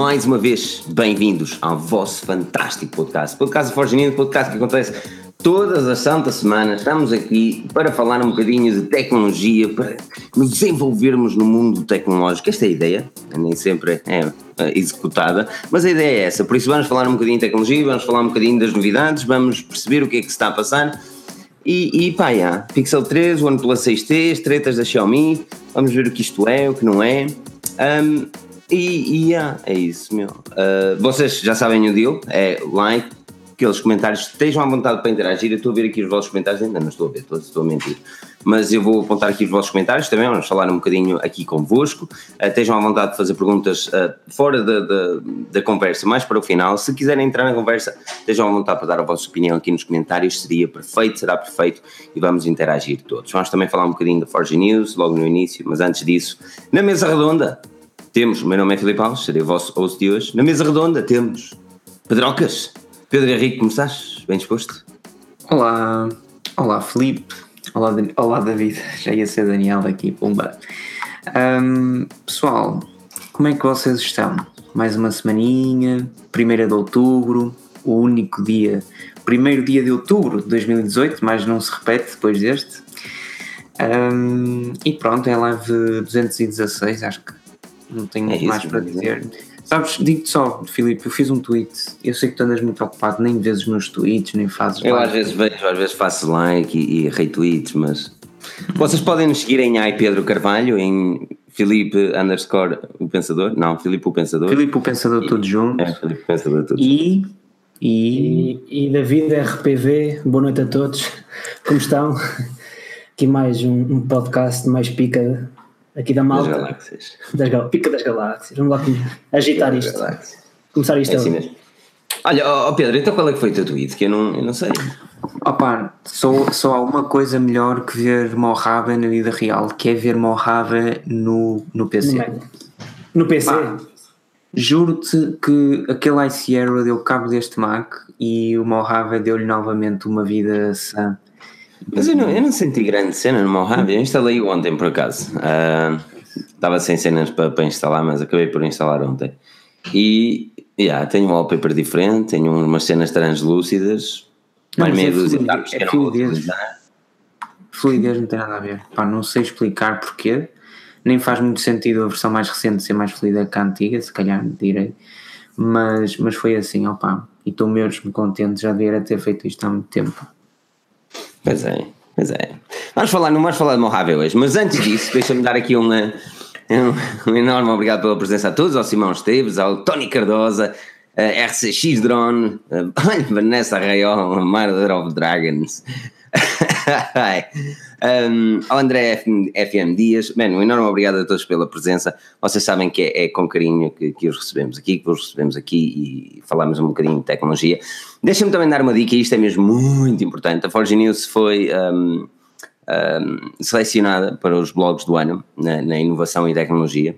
mais uma vez bem-vindos ao vosso fantástico podcast. Podcast Forge News, podcast que acontece todas as santas semanas. Estamos aqui para falar um bocadinho de tecnologia, para nos desenvolvermos no mundo tecnológico. Esta é a ideia, nem sempre é executada, mas a ideia é essa. Por isso vamos falar um bocadinho de tecnologia, vamos falar um bocadinho das novidades, vamos perceber o que é que se está a passar. E, e pá, yeah, Pixel 3, OnePlus 6T, tretas da Xiaomi, vamos ver o que isto é, o que não é. Um, e, e yeah, é isso, meu. Uh, vocês já sabem o deal, é like, aqueles comentários, estejam à vontade para interagir. Eu estou a ver aqui os vossos comentários, ainda não estou a ver, estou, estou a mentir. Mas eu vou apontar aqui os vossos comentários também, vamos falar um bocadinho aqui convosco. Uh, estejam à vontade de fazer perguntas uh, fora da, da, da, conversa, mais para o final. Se quiserem entrar na conversa, estejam à vontade para dar a vossa opinião aqui nos comentários, seria perfeito, será perfeito e vamos interagir todos. Vamos também falar um bocadinho da Forge News logo no início, mas antes disso, na mesa redonda, temos, o meu nome é Filipe Alves, serei o vosso host de hoje. Na mesa redonda temos Pedrocas. Pedro Henrique, como estás? Bem disposto? Olá, olá Filipe, olá, olá David, já ia ser Daniel aqui, pumba. Um, pessoal, como é que vocês estão? Mais uma semaninha, 1 de outubro, o único dia, primeiro dia de outubro de 2018, mas não se repete depois deste. Um, e pronto, é live 216, acho que não tenho é mais para dizer. Sabes, digo-te só, Filipe, eu fiz um tweet, eu sei que tu andas muito ocupado, nem vês os meus tweets, nem fazes. Eu às vezes vejo, às vezes faço like e, e retweets, mas. Vocês podem nos seguir em Ai Pedro Carvalho, em Filipe underscore o Pensador, não, Filipe o Pensador. Filipe o Pensador, tudo junto. É, Filipe o Pensador, tudo e, e... e. E David RPV, boa noite a todos, como estão? Aqui mais um, um podcast mais pica aqui da malta. Das galáxias. Das gal Pica das galáxias. Vamos lá agitar isto. Começar isto é assim mesmo. Olha, oh Pedro, então qual é que foi o teu tweet? Que eu não, eu não sei. Opa, só, só há uma coisa melhor que ver Mojave na vida real, que é ver Mojave no, no PC. No, no PC? Juro-te que aquele iSierra deu cabo deste Mac e o Mojave deu-lhe novamente uma vida sã. Mas eu não, eu não senti grande cena no Mojave, eu instalei ontem por acaso. Uh, estava sem cenas para, para instalar, mas acabei por instalar ontem. E yeah, tenho um wallpaper diferente, tenho umas cenas translúcidas, mais meia é dúzia de apps que é fluidez. Fluidez não tem nada a ver. Pá, não sei explicar porquê, nem faz muito sentido a versão mais recente ser mais fluida que a antiga, se calhar direi. Mas, mas foi assim, opá, e estou mesmo contente, já devia ter feito isto há muito tempo. Pois é, pois é. Vamos falar, não vamos falar de Mojave hoje, mas antes disso, deixa-me dar aqui uma, um, um, enorme obrigado pela presença a todos, ao Simão Esteves, ao Tony Cardosa, a RCX Drone, a Vanessa Arraiol, Mother of Dragons, um, ao André FM Dias, bem, um enorme obrigado a todos pela presença. Vocês sabem que é, é com carinho que, que os recebemos aqui, que os recebemos aqui e falamos um bocadinho de tecnologia. Deixa-me também dar uma dica, isto é mesmo muito importante. A Forge News foi um, um, selecionada para os blogs do ano na, na inovação e tecnologia.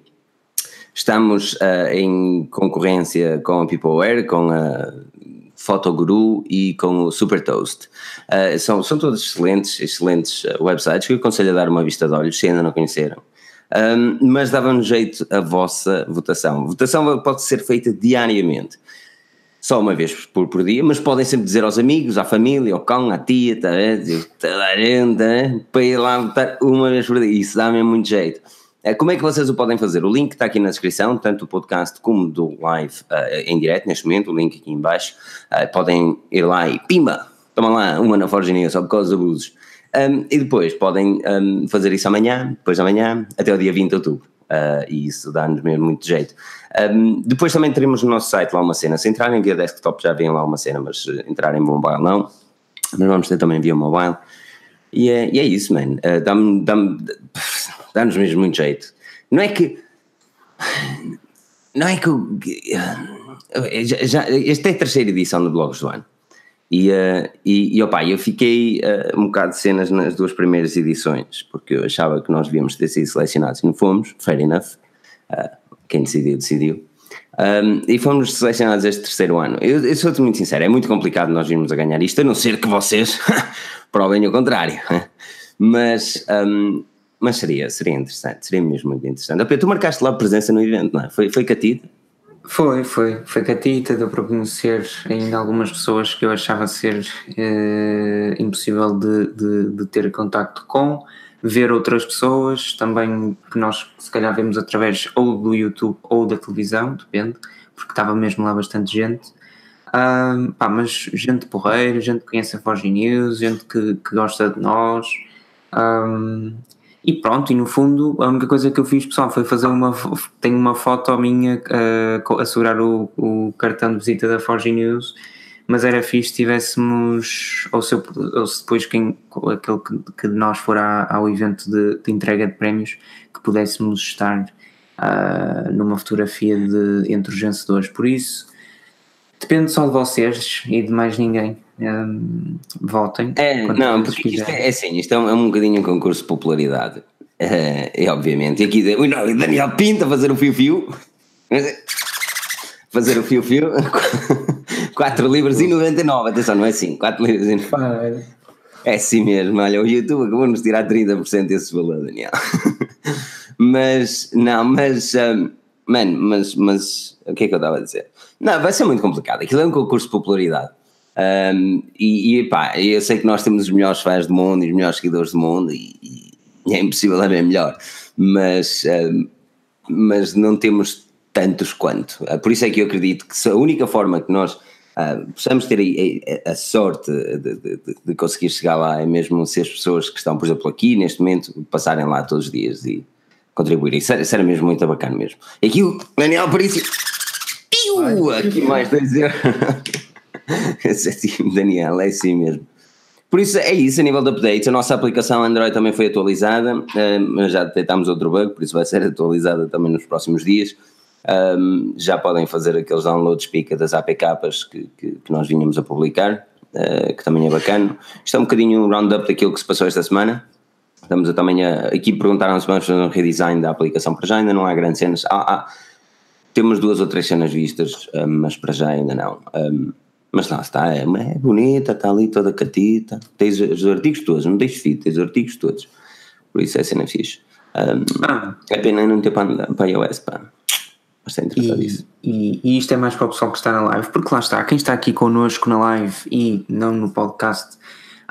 Estamos uh, em concorrência com a Peopleware, com a Fotoguru e com o Super Toast. Uh, são, são todos excelentes, excelentes uh, websites que eu aconselho a dar uma vista de olhos se ainda não conheceram. Um, mas dava-nos jeito a vossa votação. Votação pode ser feita diariamente, só uma vez por, por dia, mas podem sempre dizer aos amigos, à família, ao cão, à tia, tá, toda a tá, para ir lá votar uma vez por dia. Isso dá-me muito jeito. Eh, como é que vocês o podem fazer? O link está aqui na descrição, tanto do podcast como do live uh, em direto neste momento, o link aqui em baixo. Uh, podem ir lá e pimba, toma lá uma na Forge News só por causa dos abusos. Um, e depois podem um, fazer isso amanhã, depois de amanhã, até o dia 20 de outubro. Uh, e isso dá-nos mesmo muito jeito. Um, depois também teremos no nosso site lá uma cena. Se entrarem via desktop já vem lá uma cena, mas entrarem mobile não. Mas vamos ter também via mobile. E é, e é isso, man. Uh, dá-me, dá-me, dá-nos mesmo muito jeito. Não é que. Não é que. Eu, já, esta é a terceira edição do Blogs do Ano. E, uh, e, e opa, eu fiquei uh, um bocado de cenas nas duas primeiras edições, porque eu achava que nós devíamos ter sido selecionados e não fomos, fair enough. Uh, quem decidiu, decidiu. Um, e fomos selecionados este terceiro ano. Eu, eu sou-te muito sincero, é muito complicado nós irmos a ganhar isto, a não ser que vocês provem o contrário. Mas um, mas seria, seria interessante, seria mesmo muito interessante. tu marcaste lá presença no evento, não é? Foi, foi Catida? Foi, foi. Foi catita, deu para conhecer ainda algumas pessoas que eu achava ser eh, impossível de, de, de ter contacto com, ver outras pessoas também que nós se calhar vemos através ou do YouTube ou da televisão, depende, porque estava mesmo lá bastante gente. Pá, mas gente porreira, gente que conhece a Forge News, gente que, que gosta de nós. E pronto, e no fundo a única coisa que eu fiz pessoal foi fazer uma tenho uma foto minha uh, a segurar o, o, cartão de visita da Forge News mas era fixe se tivéssemos ou se, eu, ou se depois quem, aquele que, que nós for à, ao evento de, de, entrega de prémios que pudéssemos estar uh, numa fotografia de, entre os vencedores, por isso depende só de vocês e de mais ninguém um, votem. É, não, porque isto é, é assim, isto é um, é um bocadinho um concurso de popularidade. É, é obviamente. E aqui, ui, não, Daniel Pinto a fazer o fio-fio. Fazer o fio-fio. 4 libras e 99. Atenção, não é assim. 4 libras e 99. É assim mesmo. Olha, o YouTube acabou-nos tirar 30% desse valor, Daniel. mas, não, mas. Um, mano, mas, mas. O que é que eu estava a dizer? Não, vai ser muito complicado. Aquilo é um concurso de popularidade. Um, e, e pá, eu sei que nós temos os melhores fãs do mundo e os melhores seguidores do mundo e, e é impossível haver melhor, mas, um, mas não temos tantos quanto. Uh, por isso é que eu acredito que a única forma que nós uh, possamos ter a, a, a sorte de, de, de, conseguir chegar lá é mesmo se as pessoas que estão, por exemplo, aqui neste momento, passarem lá todos os dias e contribuírem. Isso era, isso era mesmo muito bacana mesmo. E aqui o Daniel Parício. Aqui mais dois euros. Esse é tipo Daniel, é assim mesmo. Por isso é isso a nível de updates. A nossa aplicação Android também foi atualizada, um, já detectámos outro bug, por isso vai ser atualizada também nos próximos dias. Um, já podem fazer aqueles downloads pica das APKs que, que, que nós vinhamos a publicar, uh, que também é bacana. Isto é um bocadinho um roundup daquilo que se passou esta semana. Estamos a, também a, aqui perguntaram se vamos fazer um redesign da aplicação para já, ainda não há grandes cenas. Ah, ah, temos duas ou três cenas vistas, um, mas para já ainda não. Um, mas lá está, é, é bonita, está ali toda catita. Tens os artigos todos, não tens fita, tens os artigos todos. Por isso é cena fixe. Um, ah. É pena não ter para, para iOS, pá. Mas tem e, isso. E, e, isto é mais para o pessoal que está na live, porque lá está, quem está aqui connosco na live e não no podcast.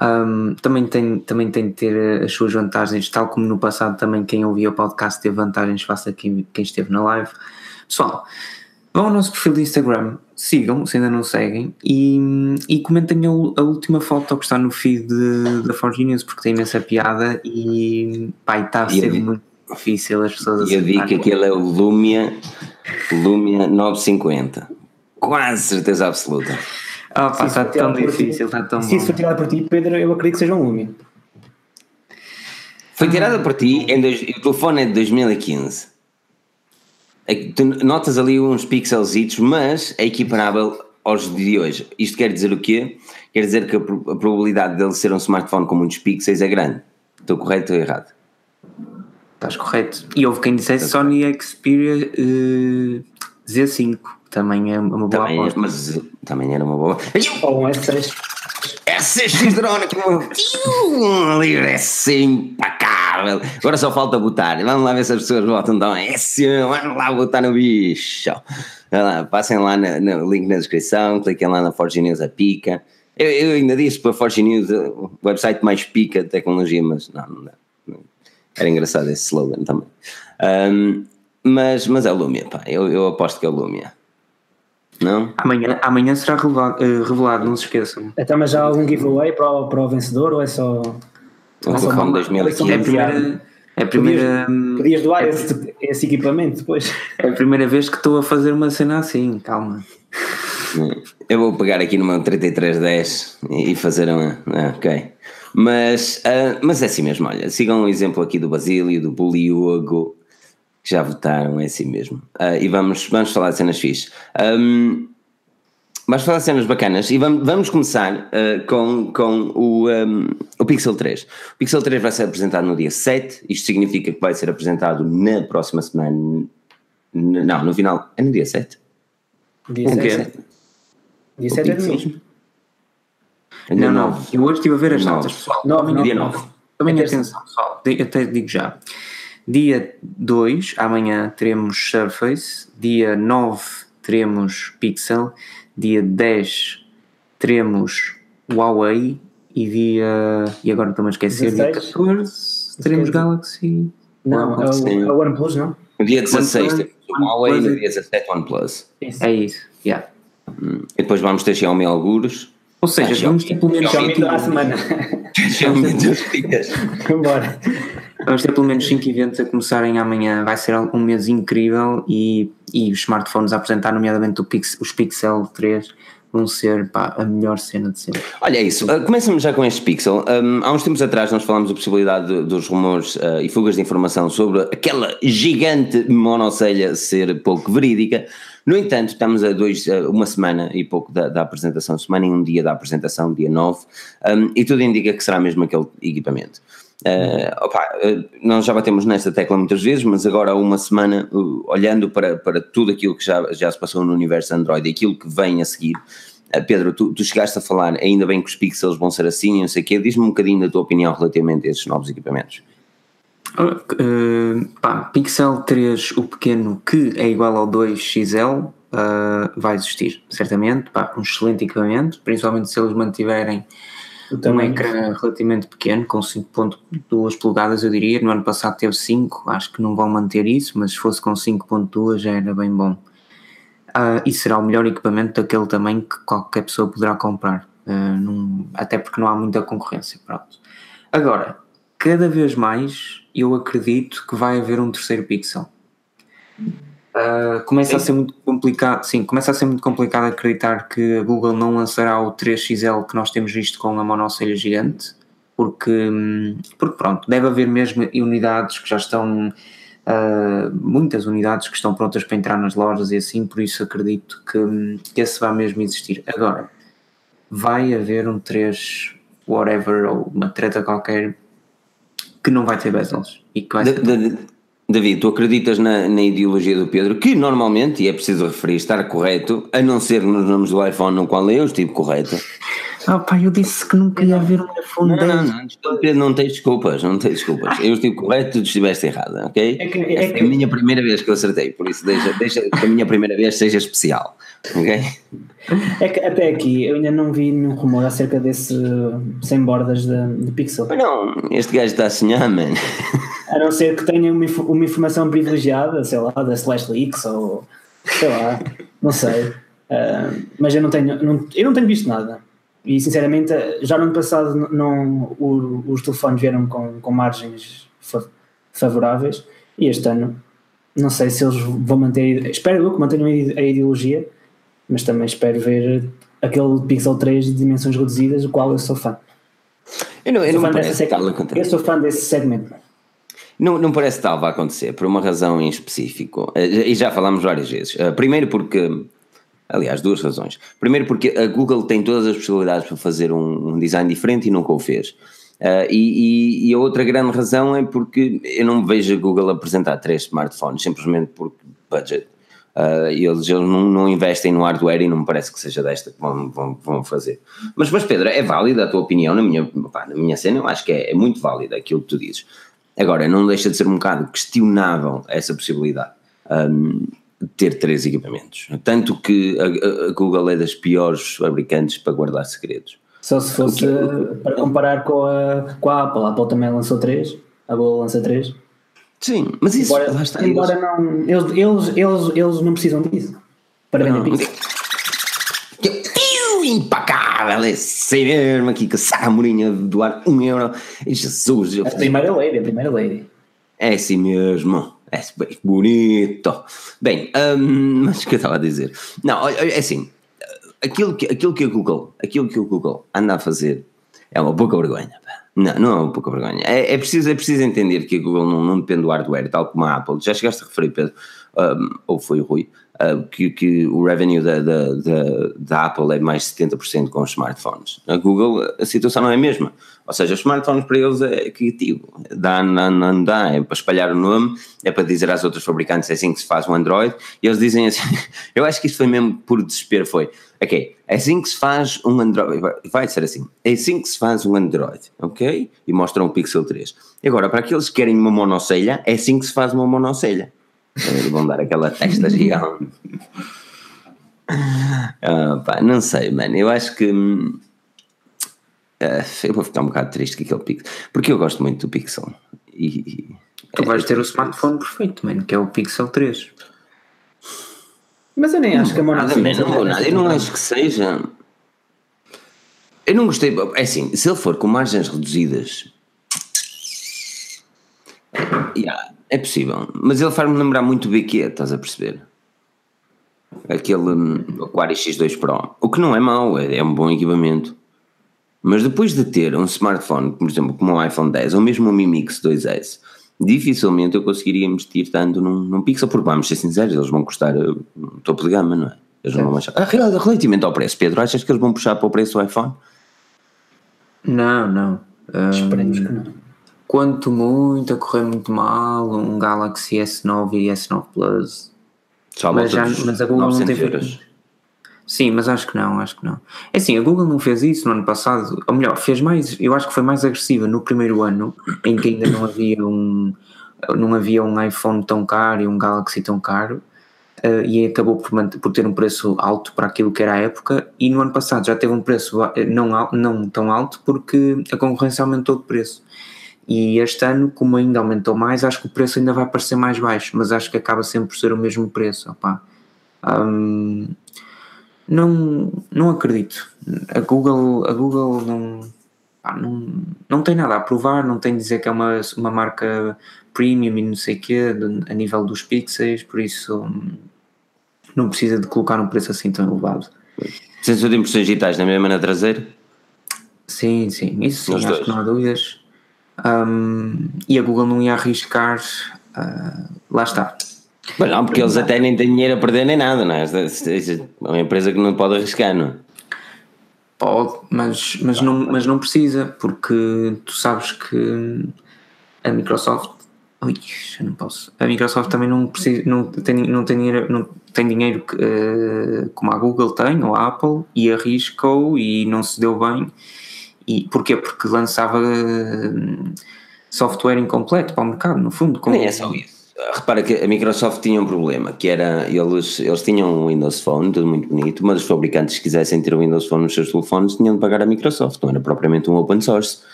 Um, também, tem, também tem de ter as suas vantagens, tal como no passado também quem ouvia o podcast teve vantagens face a quem, quem esteve na live. Pessoal, vão ao nosso perfil do Instagram, sigam, se ainda não seguem, e, e comentem a, a, última foto que está no feed da Forge News, porque tem imensa piada e pá, está a ser muito difícil as pessoas E eu vi que aquele é o Lumia, Lumia 950. Quase certeza absoluta. Ah, pá, está tão difícil, está tão Se isso for tirado por ti, Pedro, eu acredito que seja um Lumia. Foi tirada por ti, em dois, o telefone é de 2015 é tu notas ali uns pixelzitos, mas é equiparável aos de hoje. Isto quer dizer o quê? Quer dizer que a, probabilidade dele ser um smartphone com muitos pixels é grande. Estou correto ou errado? Estás correto. E houve quem dissesse Sony Xperia uh, Z5, também é uma boa também, é, aposta. Mas também era uma boa. Ou um S6. S6 drone, um livro é sempre impecável. Agora só falta botar. Vamos lá ver se as pessoas votam então. É sim, vamos lá botar no bicho. Lá, passem lá no, no, link na descrição, cliquem lá na Forge News a pica. Eu, eu ainda disse para a Forge News o website mais pica de tecnologia, mas não, não, não. Era engraçado esse slogan também. Um, mas, mas é o Lumia, pá. Eu, eu aposto que é o Lumia. Não? Amanhã, amanhã será revelado, uh, revelado, não se esqueçam. Até mas já há algum giveaway para o, para o vencedor ou é só. Telefone 2015. É a primeira. É a primeira podias, podias doar é, esse, esse, equipamento depois. É a primeira vez que estou a fazer uma cena assim, calma. Eu vou pegar aqui no meu 3310 e fazer uma. Ah, ok. Mas, uh, mas é assim mesmo, olha, sigam o exemplo aqui do Basílio, do Buliogo, que já votaram, é assim mesmo. Uh, e vamos, vamos falar de cenas fixes. Um, Vamos falar de cenas bacanas e vamos, vamos começar uh, com, com o, um, o Pixel 3. O Pixel 3 vai ser apresentado no dia 7, isto significa que vai ser apresentado na próxima semana. Não, no final. É no dia 7? Dia 7. Dia 7 é domingo. Não, não. Eu hoje estive a ver as datas, pessoal. 9, dia 9. Também atenção, pessoal. Até digo já. Dia 2, amanhã teremos Surface. Dia 9 teremos Pixel, dia 10 teremos Huawei e dia. E agora estou-me a esquecer, dia 16? 14 teremos Galaxy. Não, é Sim. o, é o OnePlus, não? No dia 16 OnePlus, temos o Huawei e no OnePlus. dia 17 OnePlus. É isso, yeah. E depois vamos ter Xiaomi algures. Ou seja, Ah, vamos ter pelo menos Xiaomi 5 toda a semana. Embora. Vamos ter pelo menos 5 eventos a começarem amanhã. Vai ser um mês incrível e, e os smartphones a apresentar, nomeadamente o Pix, os Pixel 3, vão ser pá, a melhor cena de sempre. Olha, é isso. Uh, começamos já com este Pixel. Um, há uns tempos atrás nós falámos da possibilidade de- dos rumores uh, e fugas de informação sobre aquela gigante monocelha ser pouco verídica. No entanto, estamos a dois, uh, uma semana e pouco da, da apresentação, semana e um dia da apresentação, dia 9, um, e tudo indica que será mesmo aquele equipamento. Uh, opa, uh, nós já batemos nesta tecla muitas vezes, mas agora há uma semana, uh, olhando para, para tudo aquilo que já, já se passou no universo Android e aquilo que vem a seguir, Uh, Pedro, tu, tu chegaste a falar, ainda bem que os pixels vão ser assim, não sei o quê, diz-me um bocadinho da tua opinião relativamente a esses novos equipamentos. Uh, pá, Pixel 3, o pequeno que é igual ao 2XL, uh, vai existir, certamente. Pá, um excelente equipamento, principalmente se eles mantiverem um ecrã relativamente pequeno, com 5.2 polegadas, eu diria. No ano passado teve 5, acho que não vão manter isso, mas se fosse com 5.2 já era bem bom. Ah, e será o melhor equipamento daquele tamanho que qualquer pessoa poderá comprar, Ah, não- até porque não há muita concorrência. Pronto. Agora, cada vez mais eu acredito que vai haver um terceiro pixel. Ah, começa a ser muito complicado, sim, começa a ser muito complicado acreditar que a Google não lançará o 3XL que nós temos visto com a monocelha gigante, porque, hum, porque pronto, deve haver mesmo unidades que já estão, ah, muitas unidades que estão prontas para entrar nas lojas e assim, por isso acredito que, hum, que esse vai mesmo existir. Agora, vai haver um 3 whatever ou uma treta qualquer que não vai ter bezels e que vai Da- ser da- David, tu acreditas na, na ideologia do Pedro, que normalmente, e é preciso referir, estar correto, a não ser nos nomes do iPhone no qual eu estive correto. Ah pá, eu disse que nunca ia haver um iPhone Não, 10. não, não, desculpa, Pedro, não tens desculpas, não tens desculpas. Eu estive correto, tu estiveste errada, ok? É que- é Esta é que- a minha primeira vez que eu acertei, por isso deixa, deixa que a minha primeira vez seja especial, ok? É que até aqui eu ainda não vi nenhum rumor acerca desse uh, sem bordas de, de Pixel. Mas não, este gajo está a sonhar, man. A não ser que tenha uma, uma informação privilegiada, sei lá, da Slash Leaks ou sei lá, não sei. Ah, mas eu não tenho, não- eu não tenho visto nada. E sinceramente, já no ano passado não, não- o- os telefones vieram com, com margens fa- favoráveis e este ano não sei se eles vão manter, espero eu que mantenham a ideologia, mas também espero ver aquele Pixel 3 de dimensões reduzidas, do qual eu sou fã. Eu não, eu Sou não fã seg- eu sou fã desse segmento. Não, não parece que tal vai acontecer, por uma razão em específico. Eh, E já falámos várias vezes. Eh, Primeiro porque, aliás, duas razões. Primeiro porque a Google tem todas as possibilidades para fazer um, um design diferente e nunca o fez. E, e- e a outra grande razão é porque eu não vejo a Google apresentar três smartphones, simplesmente porque budget. E eles, eles não, não investem no hardware e não me parece que seja desta que vão, vão, vão fazer. Mas, mas Pedro, é válida a tua opinião, na minha, pá, na minha cena eu acho que é, é muito válida aquilo que tu dizes. Agora, não deixa de ser um bocado questionável essa possibilidade hum, de ter três equipamentos. Tanto que a, a- Google é das piores fabricantes para guardar segredos. Só se fosse uh, para comparar com a, com a Apple. A Apple também lançou 3, a Google lança 3. Sim, mas isso Embora, lá está. embora eles- não. Eles, eles, eles, eles não precisam disso para vender Não, pizza. que- impacável, é assim mesmo aqui que saca a Mourinho de doar um euro. E Jesus, eu- A primeira lady, a primeira lady. É assim mesmo. É bem bonito. Bem, hum, mas o que eu estava a dizer? Não, olha, é assim. Aquilo que, aquilo que a Google, aquilo que o Google anda a fazer é uma pouca vergonha. pá. Não, não é uma pouca vergonha. É, é, preciso, é preciso entender que a Google não, não depende do hardware, tal como a Apple. Já chegaste a referir, Pedro, hum, ou foi o Rui, hum, que, que o revenue da, da, da, da Apple é mais de 70% com os smartphones. A Google, a situação não é a mesma. Ou seja, os smartphones para eles é criativo. Dá, não, não dá, é para espalhar o nome, é para dizer às outras fabricantes é assim que se faz um Android. E eles dizem assim, eu acho que isto foi mesmo por desespero, foi, ok, é assim que se faz um Android, vai- ser assim, é assim que se faz um Android, ok? E mostram o Pixel 3. E agora, para aqueles que querem uma monocelha, é assim que se faz uma monocelha. E vão dar aquela testa gigante. Ah, pá, não sei, mano. Eu acho que. ah, eu vou ficar um bocado triste com aquele Pixel. Porque eu gosto muito do Pixel. E, e- Tu vais ter o smartphone perfeito, mano, que é o Pixel 3. Mas eu nem acho que a Mona nada, man, não vou é nada. Eu não acho que seja. Eu não gostei. É assim, se ele for com margens reduzidas. yeah, é possível. Mas ele faz-me lembrar muito o BQ, estás a perceber? Aquele hum, Aquari X2 Pro. O que não é mau, é, é um bom equipamento. Mas depois de ter um smartphone, por exemplo, como o iPhone 10 ou mesmo o Mi Mix 2S, dificilmente eu conseguiria investir tanto num, num Pixel, porque vamos ser sinceros, eles vão custar uh, um topo de gama, não é? Eles não vão baixar. Ah, rel- relativamente ao preço, Pedro, achas que eles vão puxar para o preço do iPhone? Não, não. Ah, Esperemos que não. Quanto muito, a correr muito mal, um Galaxy S9 e S9 Plus. Só à Mas já- mas a Google não 900 tem euros. Sim, mas acho que não, acho que não. É assim, a Google não fez isso no ano passado, ou melhor, fez mais, eu acho que foi mais agressiva no primeiro ano, em que ainda não havia um, não havia um iPhone tão caro e um Galaxy tão caro, eh, e acabou por, por ter um preço alto para aquilo que era a época, e no ano passado já teve um preço não, não tão alto porque a concorrência aumentou de preço. E este ano, como ainda aumentou mais, acho que o preço ainda vai parecer mais baixo, mas acho que acaba sempre por ser o mesmo preço. opá. Hum, não, não acredito. A Google, a Google não, pá, não, não tem nada a provar, não tem de dizer que é uma, uma marca premium e não sei o quê, de- a nível dos pixels, por isso hum, não precisa de colocar um preço assim tão elevado. Sensor de impressões digitais na mesma na traseira? Sim, sim, isso sim, acho dois. que não há dúvidas. Hum, e a Google não ia arriscar, ah, lá está. Mas não, porque eles até nem têm dinheiro a perder nem nada, não é? É uma empresa que não pode arriscar, não é? Pode, mas, mas, não, mas não precisa, porque tu sabes que a Microsoft. Ui, eu não posso. A Microsoft também não, precisa, não, tem, não, tem, dinheiro, não tem dinheiro que, eh, como a Google tem, ou a Apple, e arriscou e não se deu bem. E porquê? Porque lançava eh, software incompleto para o mercado, no fundo. como- Nem é só isso. Repara que a Microsoft tinha um problema, que era, eles, eles tinham um Windows Phone, tudo muito bonito, mas os fabricantes que quisessem ter o Windows Phone nos seus telefones tinham de pagar a Microsoft, não era propriamente um open source.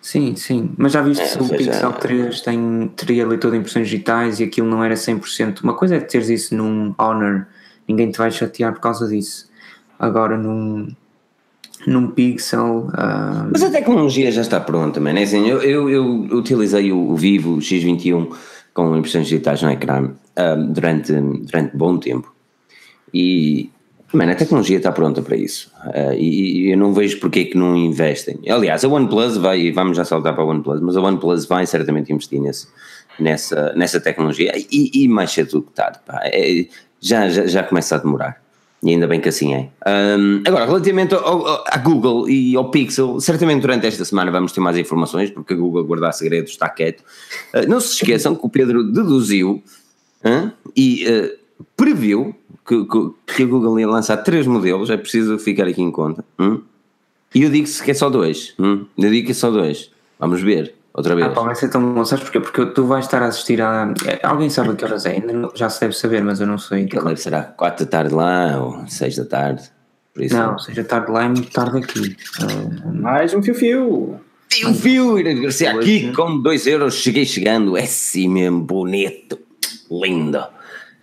Sim, sim, mas já viste É, se o seja- Pixel 3 tem, teria leitor de impressões digitais e aquilo não era 100%. Uma coisa é teres isso num Honor, ninguém te vai chatear por causa disso. Agora num, num Pixel, ah, Mas a tecnologia já está pronta, mano. É assim, eu, eu, eu utilizei o, Vivo X21 com impressões digitais no ecrã ah, durante, durante bom tempo. E, mano, a tecnologia está pronta para isso. Ah, e, e eu não vejo porque é que não investem. Aliás, a OnePlus vai, vamos já saltar para a OnePlus, mas a OnePlus vai certamente investir nesse, nessa, nessa tecnologia e, e mais cedo do que tarde. pá. É, já, já, já começa a demorar. E ainda bem que assim é. Ahm, agora, relativamente à Google e ao Pixel, certamente durante esta semana vamos ter mais informações, porque a Google guardar segredos está quieto. Ah, não se esqueçam que o Pedro deduziu hã, e ah, previu que, que, que a Google ia lançar três modelos, é preciso ficar aqui em conta. hum? E eu digo-se que é só dois. hum? Eu digo que é só dois. Vamos ver, outra vez. ah, pá, vai ser tão bom. Sabes porquê? Porque tu vais estar a assistir a. é, Alguém sabe a que horas é? Ainda não- já se deve saber, mas eu não sei. Aquilo deve ser às 4 da tarde lá ou 6 da tarde. Por isso. Não, seja tarde lá e muito tarde aqui. Ah, Mais um fio-fio. E o fio, regressei aqui com 2 euros, cheguei chegando, é assim mesmo, bonito, lindo,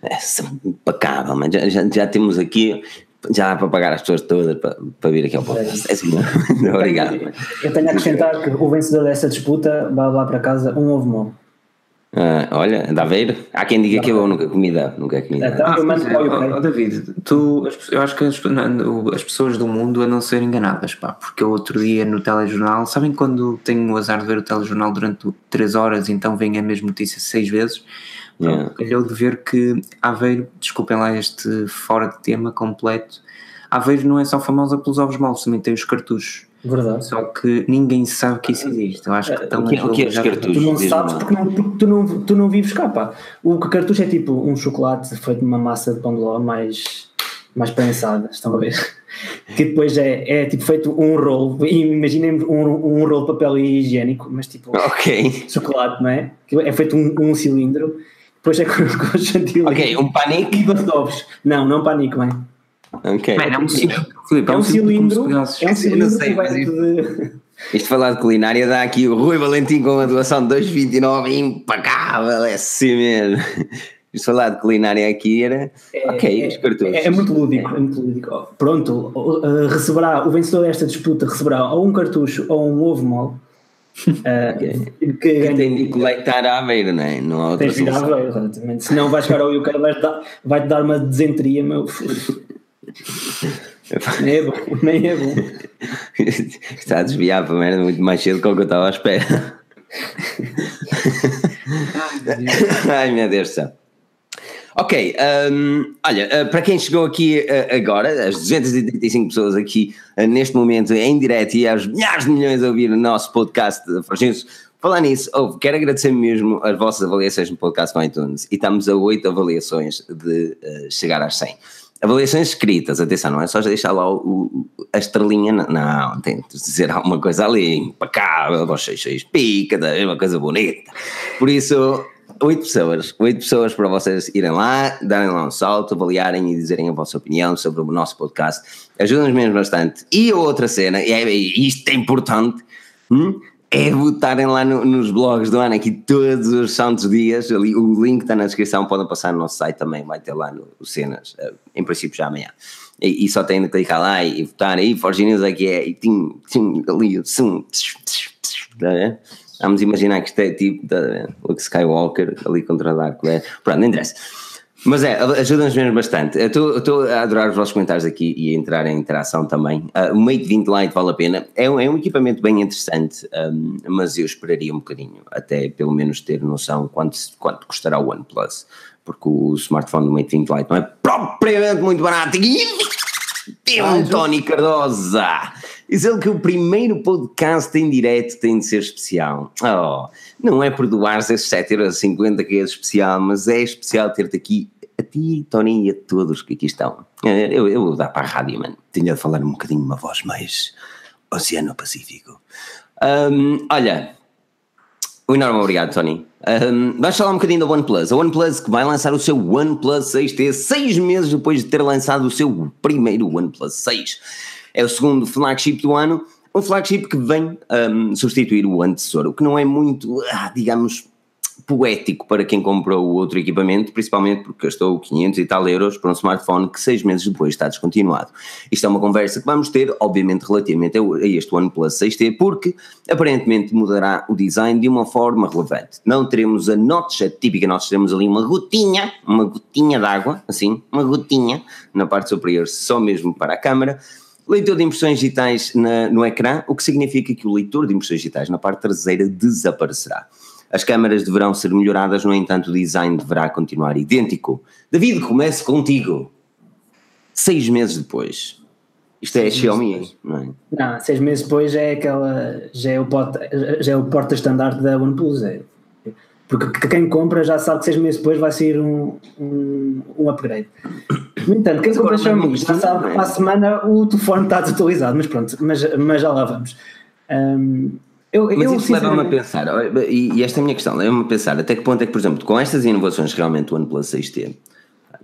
é impecável, mas já, já, já temos aqui, já dá para pagar as pessoas todas para, para vir aqui ao podcast, é assim mesmo, obrigado. mano. Eu tenho a acrescentar que o vencedor dessa disputa vai levar para casa um ovo mole. Ah, olha, dá a ver? Há quem diga que eu nunca comida, nunca é comida. Então, Ah, eu mando pois é, para o ó, ó, UK. David, tu, eu acho que as, não, as pessoas do mundo andam a ser enganadas, pá, porque eu outro dia no telejornal, sabem quando tenho o azar de ver o telejornal durante 3 horas, então vem a mesma notícia seis vezes? Yeah. Calhou de ver que Aveiro, desculpem lá este fora de tema completo, Aveiro não é só famosa pelos ovos moles, também tem os cartuchos. Verdade. Só que ninguém sabe que isso existe. Eu acho que estão o que é- o que é os já- cartuchos? Tu não sabes porque, não, porque tu, não, tu não vives cá, pá. O cartucho é tipo um chocolate feito numa massa de pão de ló mais, mais prensada, estão a ver? Que depois é, é tipo feito um rolo, imaginem um, um rolo de papel higiênico, mas tipo Ok, chocolate, não é? É feito um, um cilindro, depois é com, com chantilly. ok, um panique, E doce de ovos. Não, não panico, bem. Ok. Mano, é um cilindro. Filipe, É um cilindro, é um cilindro sei, mas coberto de... Isto falar de culinária dá aqui o Rui Valentim com a doação de 2,29 impecável, é assim mesmo. Isto falar de culinária aqui era. ok, os cartuchos. É, é muito lúdico, é muito lúdico. Pronto, o- uh, receberá, o vencedor desta disputa receberá ou um cartucho ou um ovo mole. Uh, que ganha- tem de coletar à beira, não é? Não há outra Tens de ir à solução. beira, exatamente. Senão vais chegar ao UK vai-te dar, vai dar uma desenteria, meu. Nem é bom, nem é bom. Está a desviar para merda muito mais cedo do que o que eu estava à espera. Ai meu Deus do céu. Ok, hum, olha, uh, para quem chegou aqui uh, agora, as 235 pessoas aqui uh, neste momento em direto e aos milhares de milhões a ouvir o nosso podcast de Farginhos, falar nisso, oh, quero agradecer mesmo as vossas avaliações no podcast com iTunes e estamos a 8 avaliações de chegar às 100. Avaliações escritas, atenção, não é só deixar lá o, o- a estrelinha, não, não, tem de dizer alguma coisa ali, impecável, vocês seis pica, é uma coisa bonita. Por isso, oito pessoas, oito pessoas para vocês irem lá, darem lá um salto, avaliarem e dizerem a vossa opinião sobre o nosso podcast, ajuda-nos mesmo bastante. E a outra cena, e é, isto é importante, hum, é votarem lá no- nos blogs do ano aqui todos os santos dias. Ali, o link está na descrição, podem passar no nosso site também, vai ter lá no, cenas, eh, em princípio já amanhã. E, e só têm de clicar lá e, e votar. E Forge News é que é, e tim, tim, ali, tsh, tá a ver? Vamos imaginar que isto é tipo tá ver? Luke Skywalker ali contra Dark Vader. Pronto, não interessa. Mas é, ajuda-nos mesmo bastante. Eu Estou a adorar os vossos comentários aqui e a entrar em interação também. Ah, o Mate 20 Lite vale a pena. É um, é um equipamento bem interessante, ahm, mas eu esperaria um bocadinho, até pelo menos ter noção quanto, quanto custará o OnePlus. Porque o smartphone do Mate 20 Lite não é propriamente muito barato. Tem um Tony Cardosa! Diz ele que o primeiro podcast em direto tem de ser especial. Oh, não é por doares esses 7,50€ que é especial, mas é especial ter-te aqui, a ti, Tony, e a todos que aqui estão. Eh, Eu, eu vou dar para a rádio, mano. Tinha de falar um bocadinho uma voz mais Oceano Pacífico. Ahm, olha, um enorme obrigado, Tony. Um, vais falar um bocadinho da OnePlus. A OnePlus que vai lançar o seu OnePlus 6T seis meses depois de ter lançado o seu primeiro OnePlus 6. É o segundo flagship do ano, um flagship que vem um, substituir o antecessor, o que não é muito, ah, digamos, poético para quem comprou o outro equipamento, principalmente porque gastou 500 e tal euros para um smartphone que seis meses depois está descontinuado. Isto é uma conversa que vamos ter, obviamente, relativamente a este OnePlus 6T, porque aparentemente mudará o design de uma forma relevante. Não teremos a notch, a típica notch, teremos ali uma gotinha, uma gotinha de água, assim, uma gotinha na parte superior, só mesmo para a câmara. Leitor de impressões digitais na- no ecrã, o que significa que o leitor de impressões digitais na parte traseira desaparecerá. As câmaras deverão ser melhoradas, no entanto, o design deverá continuar idêntico. David, comece contigo. Seis meses depois. Isto é Xiaomi, não é? Não, seis meses depois já é aquela. já é o porta, já é o porta-estandarte da OnePlus. É. Porque quem compra já sabe que seis meses depois vai sair um, um, um upgrade. No entanto, quem compra Xiaomi já sabe que para a semana o telefone está desatualizado, mas pronto, mas, mas já lá vamos. Hum, eu, Mas eu, isso leva-me a pensar, e, e esta é a minha questão, leva-me a pensar até que ponto é que, por exemplo, com estas inovações realmente o OnePlus 6T,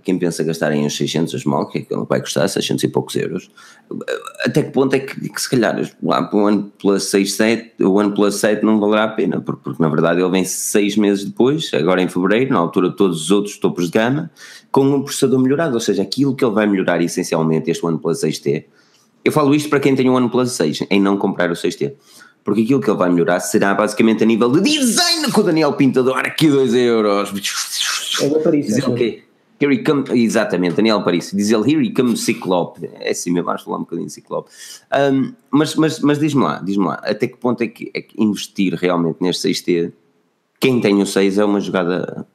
quem pensa gastar em uns 600 as mal, que é que ele vai custar 600 e poucos euros, até que ponto é que, que se calhar o OnePlus 6, 7, o OnePlus 7 não valerá a pena, porque, porque na verdade ele vem seis meses depois, agora em fevereiro, na altura de todos os outros topos de gama, com um processador melhorado, ou seja, aquilo que ele vai melhorar essencialmente este OnePlus 6T, eu falo isto para quem tem o OnePlus 6, em não comprar o 6T. Porque aquilo que ele vai melhorar será basicamente a nível de design com o Daniel Pintador, aqui 2 euros. É o Paris, Diz ele acho eu. que Here he come, exatamente, Daniel Paris, diz ele Here he comes Ciclope, é assim mesmo, vamos falar um bocadinho de Ciclope. Um, mas mas, mas diz-me lá, diz-me lá, até que ponto é que, é que investir realmente neste 6T, quem tem o 6 é uma jogada,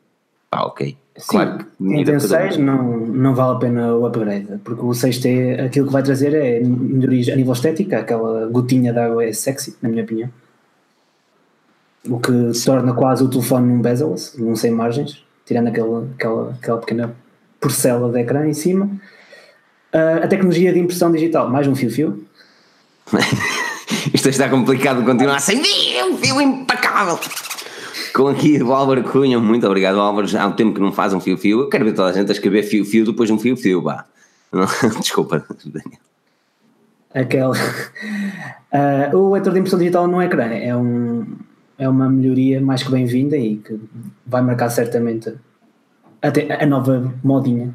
pá, ok. Sim, que quem tem o cada um. 6 não, não vale a pena o upgrade, porque o 6T aquilo que vai trazer é melhorias a nível estética, aquela gotinha de água é sexy, na minha opinião. O que torna quase o telefone num bezel-less, num sem margens, tirando aquela, aquela, aquela pequena porcela de ecrã em cima. Ah, a tecnologia de impressão digital, mais um fio-fio. Isto está complicado de continuar sem um fio impecável. Com aqui o Álvaro Cunha, muito obrigado Álvaro, já há um tempo que não faz um fio-fio, eu quero ver toda a gente a escrever fio-fio depois de um fio-fio, pá. Desculpa, Daniel. Aquela. Uh, o leitor de impressão digital no ecrã é, um, é uma melhoria mais que bem-vinda e que vai marcar certamente até a nova modinha.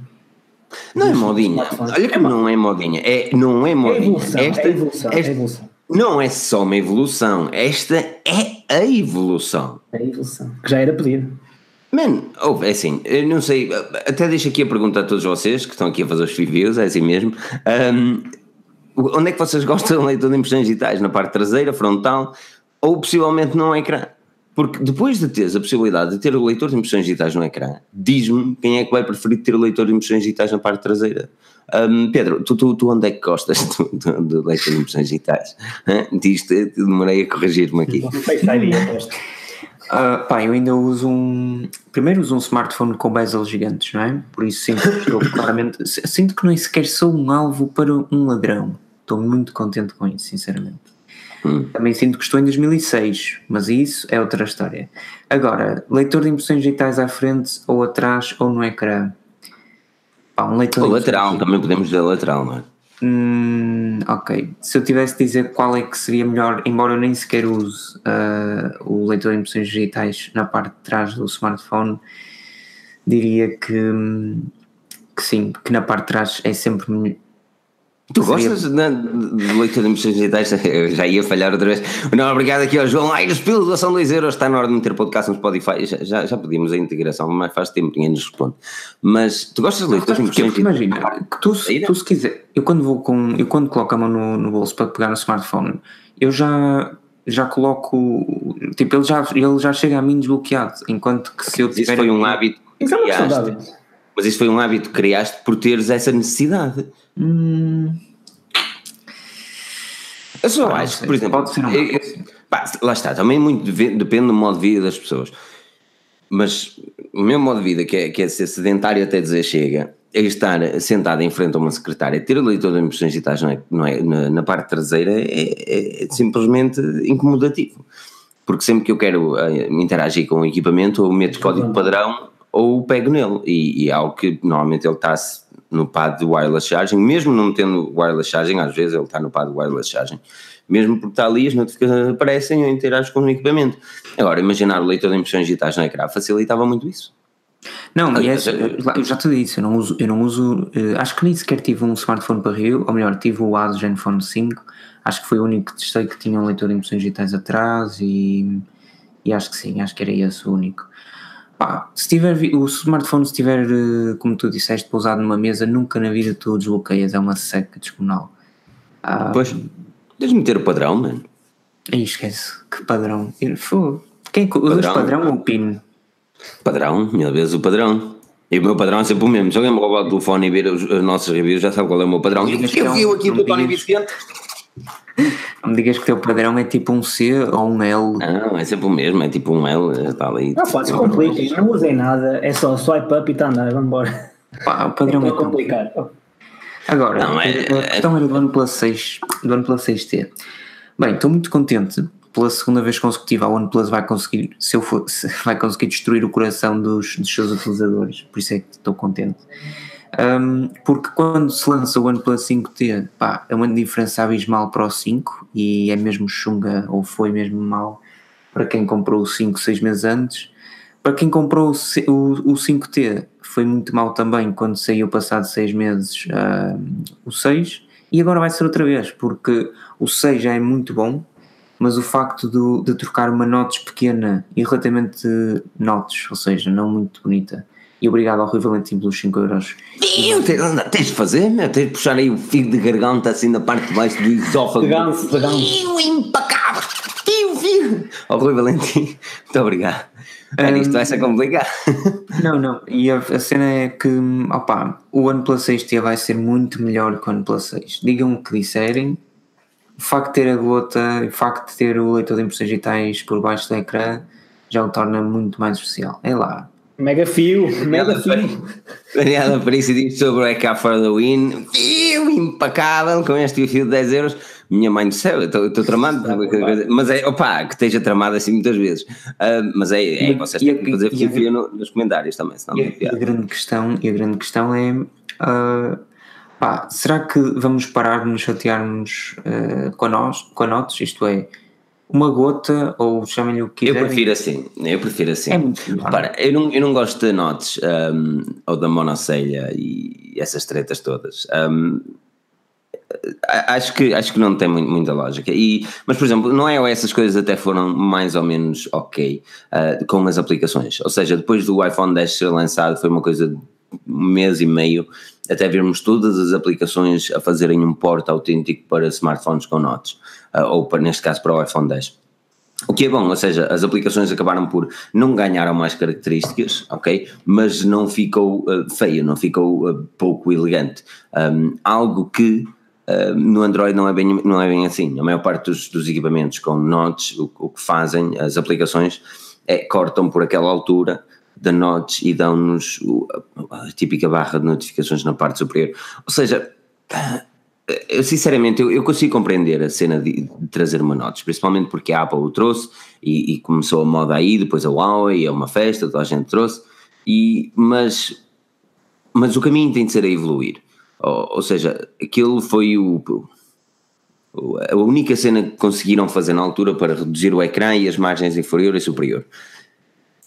Não é modinha. Olha que é não é modinha. É, não é modinha. É evolução. Esta, é evolução, esta, é evolução. Não é só uma evolução. Esta é a evolução. É a evolução. Que já era pedido. Mano, oh, é assim, eu não sei, até deixo aqui a pergunta a todos vocês que estão aqui a fazer os reviews, é assim mesmo. Um, onde é que vocês gostam de leitura de impressões digitais? Na parte traseira, frontal ou possivelmente no ecrã? Porque depois de teres a possibilidade de ter o leitor de impressões digitais no ecrã, diz-me quem é que vai preferir ter o leitor de impressões digitais na parte traseira. Um, Pedro, tu, tu, tu, onde é que gostas do, do, do leitor de impressões digitais? Diz-te, demorei a corrigir-me aqui. Não sei se Uh, pá, eu ainda uso um. Primeiro uso um smartphone com bezel gigantes, não é? Por isso sinto que estou claramente. Sinto que nem sequer sou um alvo para um ladrão. Estou muito contente com isso, sinceramente. Hum. Também sinto que estou em 2006, mas isso é outra história. Agora, leitor de impressões digitais à frente, ou atrás, ou no ecrã. Pá, um leitor. Ou lateral, também podemos dizer lateral, não é? Hum, ok. Se eu tivesse de dizer qual é que seria melhor, embora eu nem sequer use uh, o leitor de impressões digitais na parte de trás do smartphone, diria que, que sim, que na parte de trás é sempre Tu gostas de, de leitura de impressões digitais? Eu já ia falhar outra vez. Não, obrigado aqui ao João. Ai, os pilos doação 2 euros. Está na hora de meter podcast no Spotify. Já, já, já pedimos a integração, mas faz tempo que ninguém nos responde. Mas tu gostas de leituras de impressões digitais? Imagina, que tu, tu se quiser, eu quando vou com, eu quando coloco a mão no, no bolso para pegar no smartphone, eu já, já coloco, tipo, ele já, ele já chega a mim desbloqueado, enquanto que se eu tiver... Isso foi um hábito isso é de hábito. Mas isso foi um hábito que criaste por teres essa necessidade. Hum. Eu só ah, acho que, por exemplo, pode ser um eu, pá, lá está, também muito depende do modo de vida das pessoas. Mas o meu modo de vida, que é, que é ser sedentário até dizer chega, é estar sentado em frente a uma secretária, ter o leitor de impressões digitais não é, não é, na, na parte traseira é, é, é, simplesmente incomodativo. Porque sempre que eu quero uh, interagir com o equipamento, ou meto código padrão ou pego nele. E, e é algo que normalmente ele está no pad de wireless charging, mesmo não tendo wireless charging, às vezes ele está no pad de wireless charging, mesmo porque está ali, as notificações aparecem eu interajo com o equipamento. Agora, imaginar o leitor de impressões digitais na ecrã facilitava muito isso. Não, aliás, eu já te disse, eu não uso, eu não uso uh, acho que nem sequer tive um smartphone para Rio, ou melhor, tive o Asus Zenfone 5, acho que foi o único que testei que tinha um leitor de impressões digitais atrás e, e acho que sim, acho que era esse o único. Pá, se tiver, o smartphone se estiver, eh, como tu disseste, pousado numa mesa, nunca na vida tu desbloqueias, é uma seca descomunal. Ah, pois, deixa-me ter o padrão, mano. Aí esquece, que padrão. Quem padrão. usa padrão ou PIN? Padrão, mil vezes o padrão. E o meu padrão é sempre o mesmo. Se alguém me roubar o telefone e ver os, os nossos reviews, já sabe qual é o meu padrão. Eu, eu vi aqui do Tony Vicente. Não me digas que o teu padrão é tipo um C ou um L. Não, é sempre o mesmo, é tipo um L, está ali. Não, pode, se compliquem, não usem nada, é só swipe up e está a andar, vamos embora. Pá, o padrão é, é complicado. Agora, não, é, a questão era do OnePlus 6, do OnePlus 6T. Bem, estou muito contente. Pela segunda vez consecutiva, a OnePlus vai conseguir, se eu for, vai conseguir destruir o coração dos, dos seus utilizadores. Por isso é que estou contente. Um, porque quando se lança o OnePlus 5T, pá, é uma diferença abismal para o 5 e é mesmo chunga, ou foi mesmo mal para quem comprou o 5 6 meses antes. Para quem comprou o, o, o 5T, foi muito mal também quando saiu passado 6 meses o 6 e agora vai ser outra vez, porque o 6 já é muito bom, mas o facto de, de trocar uma notes pequena e relativamente notes, ou seja, não muito bonita, e obrigado ao Rui Valentim pelos 5 euros. Tens, tens de fazer, meu, tens de puxar aí o fio de garganta assim na parte de baixo do esófago. Peganço, peganço. impacável. Fio, fio. Ao Rui Valentim, muito obrigado. Um, isto vai ser complicado. Não, não. E a, a, cena é que, opa, o OnePlus 6T vai ser muito melhor que o OnePlus 6. Digam o que disserem. O facto de ter a gota, o facto de ter o leitor de impressões digitais por baixo do ecrã já o torna muito mais especial. É lá, Mega fio, mega fio. Daniela Parícia diz sobre o EK for the win. Fio impecável com este fio de 10 euros. Minha mãe do céu, estou tramado. mas é, opa, que esteja tramado assim muitas vezes. Uh, mas é, é vocês têm que fazer fio, fio no, nos comentários também. Senão e, a, e a grande questão, e a grande questão é. Uh, Pá, será que vamos parar de nos chatearmos uh, com, nós, com a notas? Isto é, uma gota ou chamem-lhe o que quiserem. Eu prefiro assim, eu prefiro assim. É muito Para, eu, não, eu não gosto de notes um, ou da monocelha e essas tretas todas. Um, acho que, acho que não tem muita lógica. E, mas, por exemplo, no iOS essas coisas até foram mais ou menos ok uh, com as aplicações. Ou seja, depois do iPhone 10 ser lançado, foi uma coisa de um mês e meio até vermos todas as aplicações a fazerem um porte autêntico para smartphones com notes, ou para, neste caso para o iPhone 10. O que é bom, ou seja, as aplicações acabaram por não ganharam mais características, ok? Mas não ficou uh, feio, não ficou uh, pouco elegante. Um, algo que uh, no Android não é, bem, não é bem assim. A maior parte dos, dos equipamentos com notes, o, o, que fazem, as aplicações, é cortam por aquela altura da notes e dão-nos a típica barra de notificações na parte superior. Ou seja, eu sinceramente eu, eu, consigo compreender a cena de, de, trazer uma principalmente porque a Apple o trouxe e, e, começou a moda aí, depois a Huawei, é uma festa, toda a gente trouxe, e, mas, mas o caminho tem de ser a evoluir. Ou, ou seja, aquilo foi o, a única cena que conseguiram fazer na altura para reduzir o ecrã e as margens inferior e superior.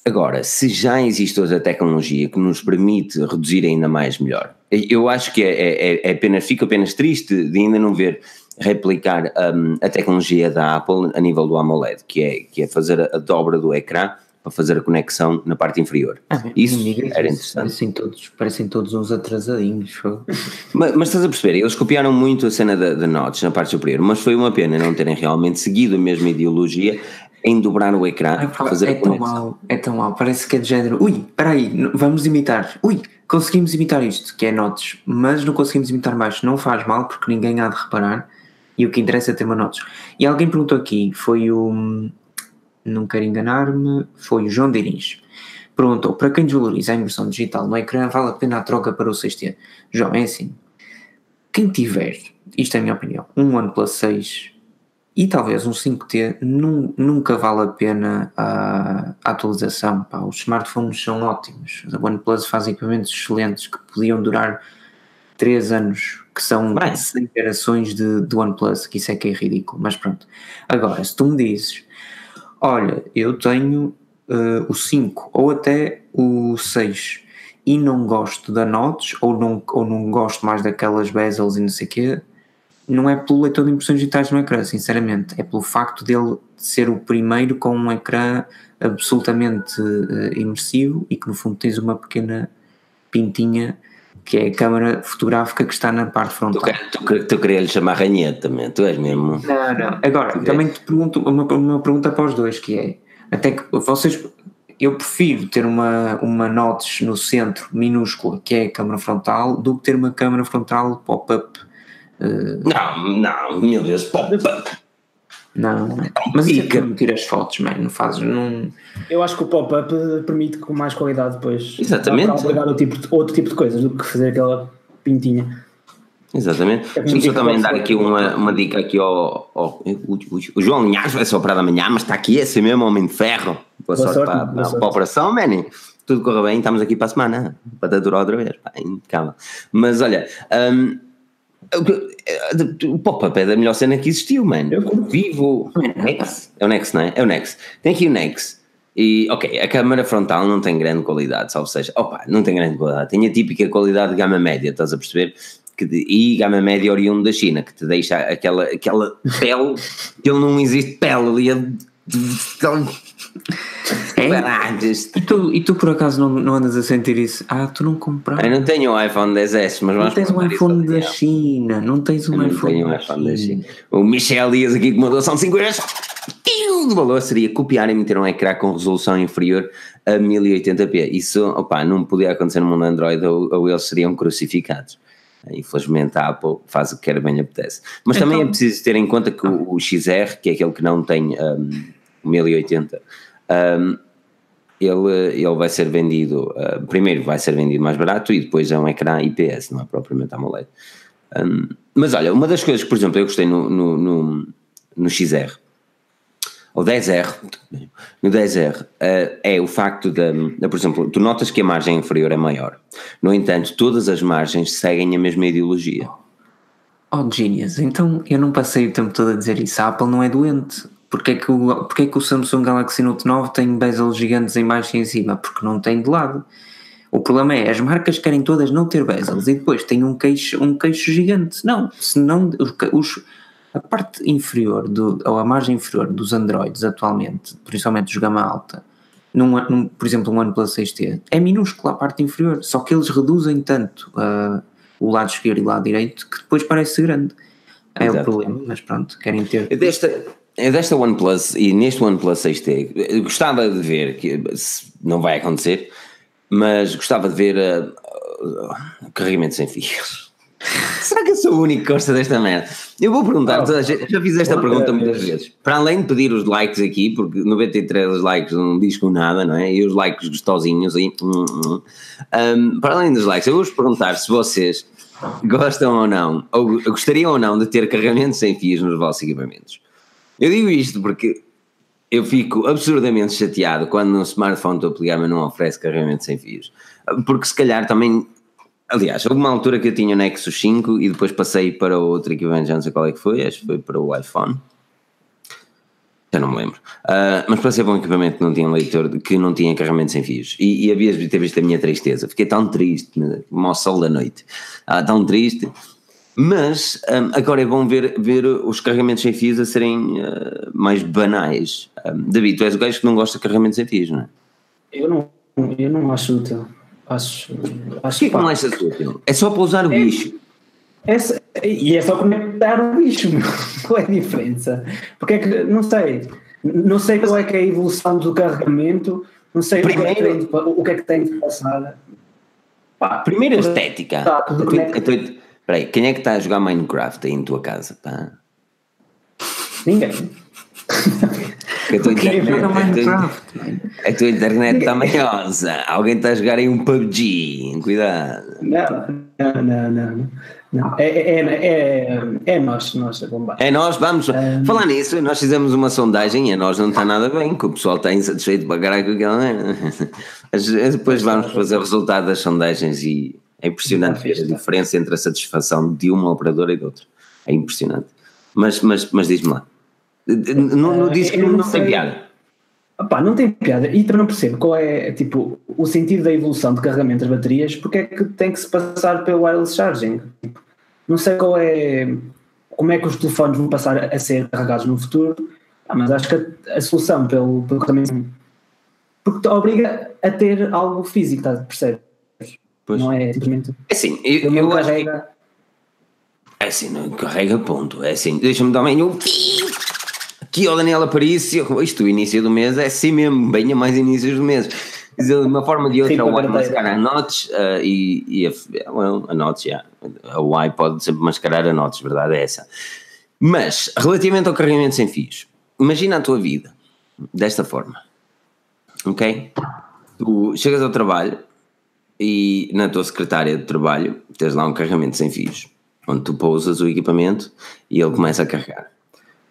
Agora, se já existe outra tecnologia que nos permite reduzir ainda mais, melhor. Eu acho que é, é, é, é apenas, fico apenas triste de ainda não ver replicar um, a tecnologia da Apple a nível do AMOLED, que é, que é fazer a, a dobra do ecrã para fazer a conexão na parte inferior. Ah, isso era interessante. Parecem todos, parecem todos uns atrasadinhos. mas, mas, estás a perceber, eles copiaram muito a cena da, da Notch na parte superior, mas foi uma pena não terem realmente seguido a mesma ideologia em dobrar o ecrã para fazer é a tão mal, é tão mal, parece que é de género, ui, espera aí, vamos imitar, ui, conseguimos imitar isto, que é notes, mas não conseguimos imitar mais, não faz mal porque ninguém há de reparar e o que interessa é ter uma notes. E alguém perguntou aqui, foi o, não quero enganar-me, foi o João Dirins, perguntou, para quem desvaloriza a impressão digital no ecrã, vale a pena a troca para o 6T? João, é assim, quem tiver, isto é a minha opinião, um OnePlus 6 e talvez um 5T nunca vale a pena a, a atualização. Pá. Os smartphones são ótimos. A OnePlus faz equipamentos excelentes que podiam durar 3 anos, que são 100 gerações de, de OnePlus, que isso é que é ridículo. Mas pronto. Agora, se tu me dizes, olha, eu tenho uh, o 5 ou até o 6 e não gosto da Notes ou não, ou não gosto mais daquelas bezels e não sei o quê, não é pelo leitor de impressões digitais no ecrã, sinceramente, é pelo facto dele ser o primeiro com um ecrã absolutamente uh, imersivo e que no fundo tens uma pequena pintinha que é a câmara fotográfica que está na parte frontal. Tu, tu, tu queria lhe chamar ranhete também, tu és mesmo. Não, não. Agora, tu também te pergunto uma, uma pergunta para os dois, que é até que vocês eu prefiro ter uma, uma notch no centro minúscula, que é a câmara frontal, do que ter uma câmara frontal pop-up não, não, meu Deus, Não, mas isso é que me tira as fotos, mano, não fazes, não... Eu acho que o pop-up permite com mais qualidade depois. Exatamente. Para obrigar tipo outro tipo de coisas do que fazer aquela pintinha. Exatamente. É Deixa-me só também dar aqui uma, uma dica aqui ao, ao o, o, o, João Linhares vai só para amanhã, mas está aqui esse mesmo homem de ferro. Boa, boa sorte, sorte, para, boa para, para a operação, Manny. Tudo corre bem, estamos aqui para a semana, para durar outra vez. Pá, calma. Mas olha, um, o pop-up é da melhor cena que existiu, mano. Eu vivo. Nex. É o Nex, não é? É o Nex. Tem aqui o Nex. E, ok, a câmera frontal não tem grande qualidade, ou seja, opa, não tem grande qualidade. Tem a típica qualidade de gama média, estás a perceber? Que e gama média oriundo da China, que te deixa aquela, aquela pele, que ele não existe pele ali. É? E tu, e tu por acaso não, não andas a sentir isso? Ah, tu não compraste. Eu não tenho o iPhone 10S, mas não tens um iPhone da China, não tens um iPhone. Tenho um iPhone da China. O Michel Dias aqui com uma doação de 5 euros. O valor seria copiar e meter um ecrã com resolução inferior a 1080p. Isso, opa, não podia acontecer no mundo Android ou, ou eles seriam crucificados. Infelizmente a Apple faz o que quer bem apetece. Mas então, também é preciso ter em conta que o, o XR, que é aquele que não tem um, 1080, um, ele, ele vai ser vendido, uh, primeiro vai ser vendido mais barato e depois é um ecrã IPS, não é propriamente AMOLED. Um, mas olha, uma das coisas que, por exemplo, eu gostei no, no, no, no XR, ou 10R, no 10R, uh, é o facto de, de, por exemplo, tu notas que a margem inferior é maior. No entanto, todas as margens seguem a mesma ideologia. Oh, genius, então eu não passei o tempo todo a dizer isso. A Apple não é doente. Porquê é que o, porquê é que o Samsung Galaxy Note 9 tem bezels gigantes em baixo e em cima? Porque não tem de lado. O problema é, as marcas querem todas não ter bezels e depois tem um queixo, um queixo gigante. Não, se não, os, a parte inferior, do, ou a margem inferior dos Androids atualmente, principalmente os gama alta, num, num, por exemplo, um OnePlus 6T, é minúscula a parte inferior, só que eles reduzem tanto uh, o lado esquerdo e o lado direito que depois parece grande. É Exato. o problema, mas pronto, querem ter. Desta, desta OnePlus e neste OnePlus 6T, gostava de ver, que não vai acontecer, mas gostava de ver uh, uh, carregamento sem fios. Será que eu sou o único que gosta desta merda? Eu vou perguntar, oh, já fiz esta pergunta muitas vezes. Para além de pedir os likes aqui, porque 93 likes não diz com nada, não é? E os likes gostosinhos aí. Hum, hum. Um, para além dos likes, eu vou-vos perguntar se vocês gostam ou não, ou gostariam ou não de ter carregamento sem fios nos vossos equipamentos. Eu digo isto porque eu fico absurdamente chateado quando no smartphone estou a pegar mas não oferece carregamento sem fios. Porque se calhar também Aliás, houve uma altura que eu tinha o Nexus 5 e depois passei para outro equipamento, já não sei qual é que foi, acho que foi para o iPhone. Já não me lembro. Uh, mas passei para um equipamento que não tinha leitor, que não tinha carregamento sem fios. E, e havia ter visto a minha tristeza. Fiquei tão triste, como ao sol da noite. Ah, tão triste. Mas um, agora é bom ver, ver os carregamentos sem fios a serem uh, mais banais. Um, David, tu és o gajo que não gosta de carregamentos sem fios, não é? Eu não, eu não acho útil. Acho, acho que, que não achas útil? É só para usar o é, bicho. É, e é só conectar o bicho, qual é a diferença? Porque é que, não sei, não sei qual é que é a evolução do carregamento, não sei Primeiro, o, que é que tem, o que é que tem de passar. Pá, Primeiro a estética. Tá, Espera aí, quem é que está a jogar Minecraft aí em tua casa? Pá? Ninguém. a tua internet, a tua internet está manhosa. Alguém está a jogar aí um PUBG. Cuidado. Não, não, não, não. não. É, é, é, é, nós, nós a bombar. É nós, vamos. Um... Falar nisso, nós fizemos uma sondagem e a nós não está nada bem, que o pessoal está insatisfeito para caralho. É? Depois vamos fazer o resultado das sondagens e é impressionante ver a diferença entre a satisfação de uma operadora e de outra. É impressionante. Mas, mas, mas diz-me lá. Não, não diz que não, não tem piada. Opa, não tem piada e também não percebo qual é tipo, o sentido da evolução de carregamento das baterias, porque é que tem que se passar pelo wireless charging. Não sei qual é como é que os telefones vão passar a ser carregados no futuro, ah, mas acho que a, a, solução pelo, pelo carregamento porque te obriga a ter algo físico, tá, percebes? Pois. Não é simplesmente. É assim, eu, eu acho que. É assim, não carrega ponto. É assim, deixa-me dar um. Aqui ao Daniel Aparício, isto o início do mês é assim mesmo, bem a mais inícios do mês. De uma forma ou de outra, o Y mascarar a notch uh, e, e a, well, a notch, yeah. a Y pode sempre mascarar a notch, verdade é essa. Mas, relativamente ao carregamento sem fios, imagina a tua vida desta forma, ok? Tu chegas ao trabalho e na tua secretária de trabalho tens lá um carregamento sem fios, onde tu pousas o equipamento e ele começa a carregar.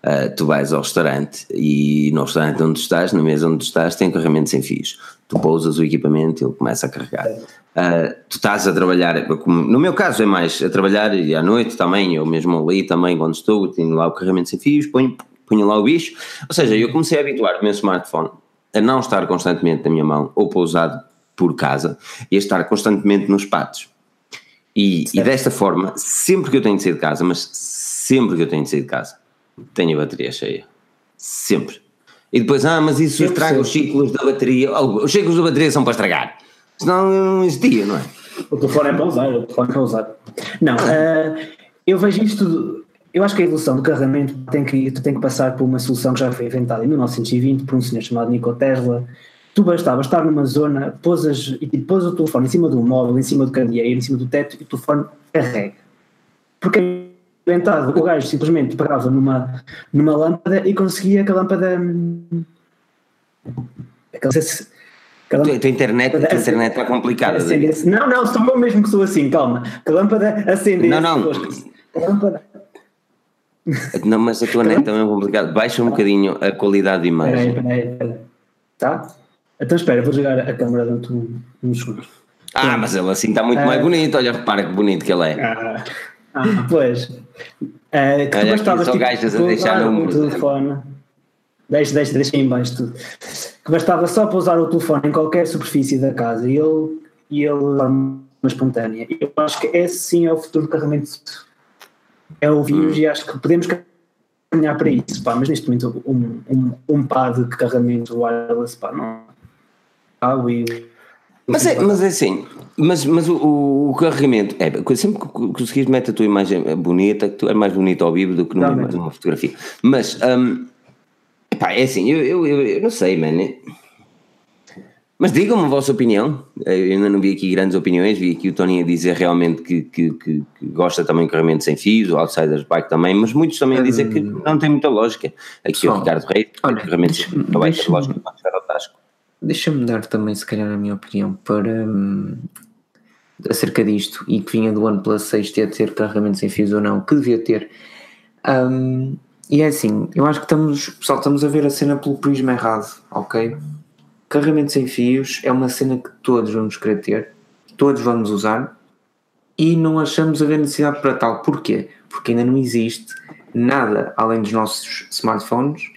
Uh, tu vais ao restaurante e no restaurante onde estás, na mesa onde estás, tem carregamento sem fios. Tu pousas o equipamento e ele começa a carregar. Uh, tu estás a trabalhar, no meu caso é mais a trabalhar e à noite também, eu mesmo ali também, quando estou, tenho lá o carregamento sem fios, ponho, ponho lá o bicho. Ou seja, eu comecei a habituar o meu smartphone a não estar constantemente na minha mão ou pousado por casa e a estar constantemente nos patos. E, e desta forma, sempre que eu tenho de sair de casa, mas sempre que eu tenho de sair de casa, tenho a bateria cheia. Sempre. E depois, ah, mas isso estraga os ciclos da bateria. Oh, os ciclos da bateria são para estragar. Senão não existia, não é? O telefone é para usar, o telefone é para usar. Não, uh, eu vejo isto. Eu acho que a evolução do carregamento tem que, tem que passar por uma solução que já foi inventada em 1920 por um senhor chamado Nikola Tesla. Tu bastava estar numa zona, pôs, e pôs o telefone em cima do móvel, em cima do candeeiro, em cima do teto e o telefone carrega. Porque inventado, o gajo simplesmente pegava numa, numa lâmpada e conseguia que a lâmpada. Hum, aquela, aquela a tua internet, a internet está complicada. Não, não, sou eu mesmo que sou assim, calma. Que a lâmpada acendesse. Não, não. A lâmpada. Não, mas a tua net também é complicado. Baixa um bocadinho a qualidade de imagem. espera aí, espera aí. Tá? Então espera, vou jogar a câmera durante um- uns segundos. Ah, mas ele assim está muito mais bonito. Olha, repara que bonito que ele é. Ah, ah, pois. É, que tu Olha aqui, bastavas só tipo, gajas a deixar o telefone. Deixa, deixa, deixa aí em baixo tudo. Que bastava só pousar o telefone em qualquer superfície da casa e ele, e ele de forma espontânea. Eu acho que esse sim é o futuro do carregamento. É o vírus e acho que podemos caminhar para isso, pá, mas neste momento um, um, um pad de carregamento wireless, pá, não. Ah, e, Mas é, mas é assim, mas, mas o, o, o carregamento, é, sempre que conseguires meter a tua imagem bonita, que tu é mais bonito ao vivo do que numa, numa fotografia. Mas, hum, epá, é assim, eu, eu, eu, eu não sei, mano. Mas digam-me a vossa opinião. Eu ainda não vi aqui grandes opiniões, vi aqui o Tony a dizer realmente que, que, que- que gosta também de carregamento sem fios, o Outsiders Bike também, mas muitos também a dizer que não tem muita lógica. Aqui Pessoal, o Ricardo Reis, olha, carregamento sem fios, não vai ter lógica para chegar ao tasco. Deixa-me dar também, se calhar, a minha opinião para hum, acerca disto e que vinha do OnePlus 6 ter, ter carregamento sem fios ou não, que devia ter. Hum, e é assim, eu acho que estamos, pessoal, estamos a ver a cena pelo prisma errado, ok? Carregamento sem fios é uma cena que todos vamos querer ter, todos vamos usar e não achamos haver necessidade para tal. Porquê? Porque ainda não existe nada além dos nossos smartphones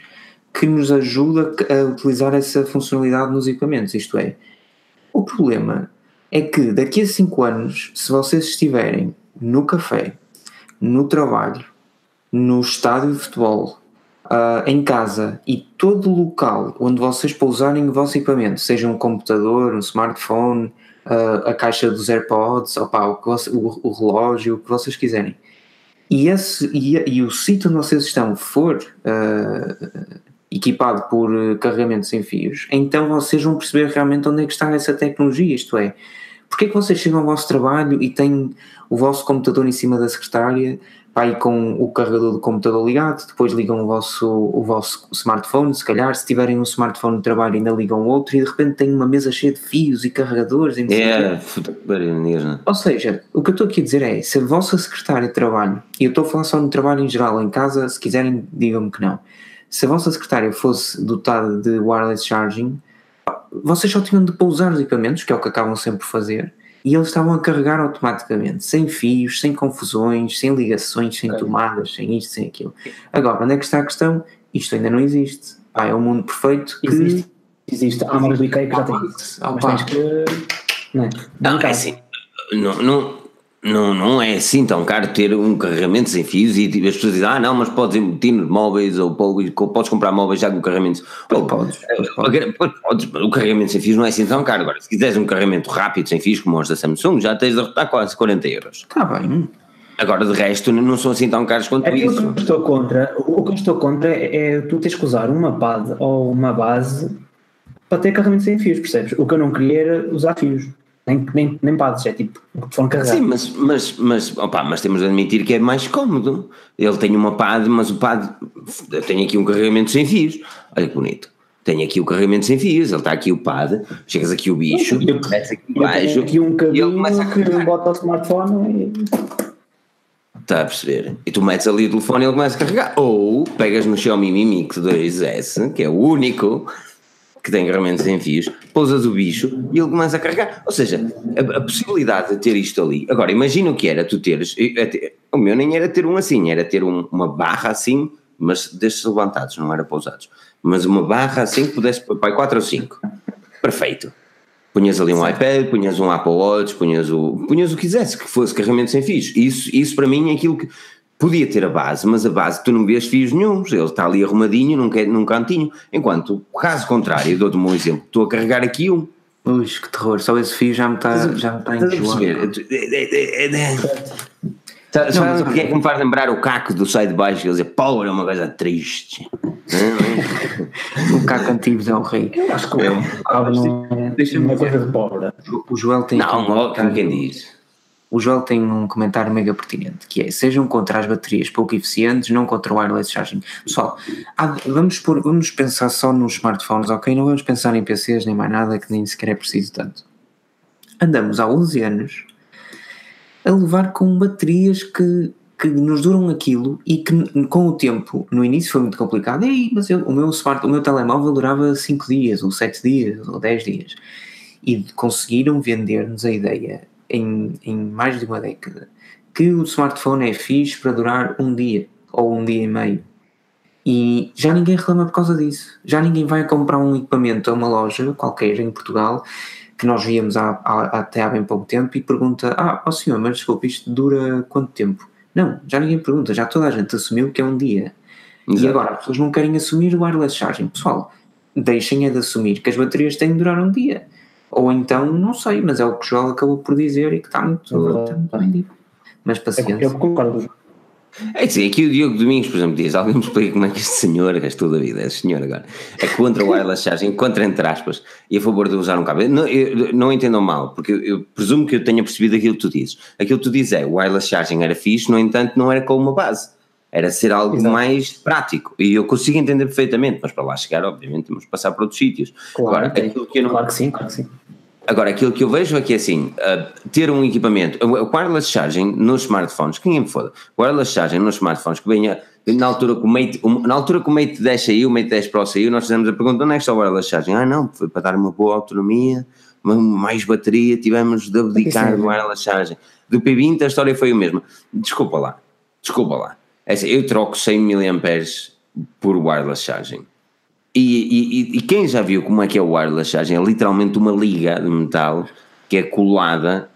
que nos ajuda a utilizar essa funcionalidade nos equipamentos. Isto é, o problema é que daqui a 5 anos, se vocês estiverem no café, no trabalho, no estádio de futebol, ah, em casa e todo local onde vocês pousarem o vosso equipamento, seja um computador, um smartphone, ah, a caixa dos AirPods, opá, o, voce- o- o relógio, o que vocês quiserem. E, esse, e, e o sítio onde vocês estão for ah, equipado por eh, carregamento sem fios, então vocês vão perceber realmente onde é que está essa tecnologia, isto é, porque é que vocês chegam ao vosso trabalho e têm o vosso computador em cima da secretária, e com o carregador do computador ligado, depois ligam o vosso, o vosso smartphone, se calhar, se tiverem um smartphone de trabalho ainda ligam outro e de repente têm uma mesa cheia de fios e carregadores e. É, mesmo. Ou seja, o que eu estou aqui a dizer é, se a vossa secretária de trabalho, e eu estou a falar só no trabalho em geral, em casa, se quiserem, digam-me que não. Se a vossa secretária fosse dotada de wireless charging, vocês só tinham de pousar os equipamentos, que é o que acabam sempre por fazer, e eles estavam a carregar automaticamente, sem fios, sem confusões, sem ligações, sem tomadas, sem isto, sem aquilo. Agora, onde é que está a questão? Isto ainda não existe. Pá, é um mundo perfeito que... Existe, existe. Há marcas do IKEA que já tem isso. Ah, Mas tens que. Não é? Não, é assim, não, não, não, não é assim tão caro ter um carregamento sem fios e tipo, as pessoas dizem, ah não, mas podes emitir nos móveis ou po- podes comprar móveis já com carregamento. Podes, pois Pois podes, o carregamento sem fios não é assim tão caro. Agora, se quiseres um carregamento rápido sem fios como os da Samsung, já tens de arrotar quase 40 euros. Está bem. Agora, de resto, não são assim tão caros quanto que isso. eu estou contra, o que eu estou contra é, é tu teres que usar uma pad ou uma base para ter carregamento sem fios, percebes? O que eu não queria era usar fios, nem, nem, nem pads, é tipo o telefone carregado. Sim, mas, mas, mas, opa, mas temos de admitir que é mais cómodo. Ele tem uma pad, mas o pad tem aqui um carregamento sem fios. Olha que bonito. Tem aqui o carregamento sem fios, ele está aqui o pad, chegas aqui o bicho, Eu- aqui Eu tenho baixo aqui um cabinho que bota o smartphone e Está a perceber? E tu metes ali o telefone e ele começa a carregar. Ou pegas no Xiaomi Mi Mix 2S, que é o único que tem sem fios, pousas o bicho e ele começa a carregar. Ou seja, a, a possibilidade de ter isto ali. Agora, imagina o que era tu teres. O meu nem era ter um assim, era ter um- uma barra assim, mas destes levantados, não era pousados. Mas uma barra assim que pudesse. Pai, 4 ou 5. Perfeito. Punhas ali um iPad, punhas um Apple Watch, punhas o, punhas o que quisesse, que fosse carregamento sem fios. Isso, isso para mim é aquilo que podia ter a base, mas a base tu não vês fios nenhums, ele está ali arrumadinho num, num cantinho. Enquanto, caso contrário, dou-te um exemplo, estou a carregar aqui um. Ui, que terror, só esse fio já me está já me está a Estás a enjoar. perceber? Tu- é- é- é- é- Sa- mas Sabe o que é que me faz lembrar o caco do sai de baixo? Ele dizer, pobre é uma coisa triste. O caco antigo é o rei. acho que o cabo não é Deixa-me uma coisa de pobre. O Joel tem Não, um como quem diz. O Joel tem um comentário mega pertinente que é sejam contra as baterias pouco eficientes, não contra o wireless charging. Pessoal, há- vamos, pôr- vamos pensar só nos smartphones, ok? Não vamos pensar em PCs nem mais nada que nem sequer é preciso tanto. Andamos há 11 anos a levar com baterias que, que nos duram aquilo e que com o tempo, no início foi muito complicado, Ei, mas eu, o meu smart, o meu telemóvel durava 5 dias, ou 7 dias, ou 10 dias. E conseguiram vender-nos a ideia em, em mais de uma década que o smartphone é fixe para durar um dia ou um dia e meio. E já ninguém reclama por causa disso. Já ninguém vai comprar um equipamento a uma loja qualquer em Portugal que nós víamos há, há, até há bem pouco tempo e pergunta: Ah, ó oh senhor, mas desculpe, isto dura quanto tempo? Não, já ninguém pergunta, já toda a gente assumiu que é um dia. Exato. E agora as pessoas não querem assumir o wireless charging. Pessoal, deixem é de assumir que as baterias têm de durar um dia. Ou então, não sei, mas é o que o Joel acabou por dizer e que está muito, está muito bem dito. Mas paciência. Eu concordo. É sim, aqui o Diogo Domingos, por exemplo, diz: alguém me explica como é que este senhor, que és toda a vida, é senhor agora, é contra o wireless charging, contra entre aspas, e a favor de usar um cabo. Não, eu, não entendam mal, porque eu, eu, presumo que eu tenha percebido aquilo que tu dizes. Aquilo que tu dizes é: o wireless charging era fixe, no entanto, não era com uma base. Era ser algo Exato. mais prático. E eu consigo entender perfeitamente, mas para lá chegar, obviamente, temos que passar por outros sítios. Claro, Agora, aquilo que eu não... claro que sim, claro que sim. Agora, aquilo que eu vejo é que assim, uh, ter um equipamento, o wireless charging nos smartphones, quem me foda, wireless charging nos smartphones que venha na altura que o Mate, na altura que o Mate 10 saiu, o Mate 10 Pro saiu, nós fizemos a pergunta onde é que está o wireless charging? Ah não, foi para dar uma boa autonomia, mais bateria, tivemos de abdicar do wireless charging. Do P20 a história foi a mesma. Desculpa lá, desculpa lá. É assim, eu troco 100 mAh por wireless charging e, e, e, quem já viu como é que é o wireless charging? É literalmente uma liga de metal que é colada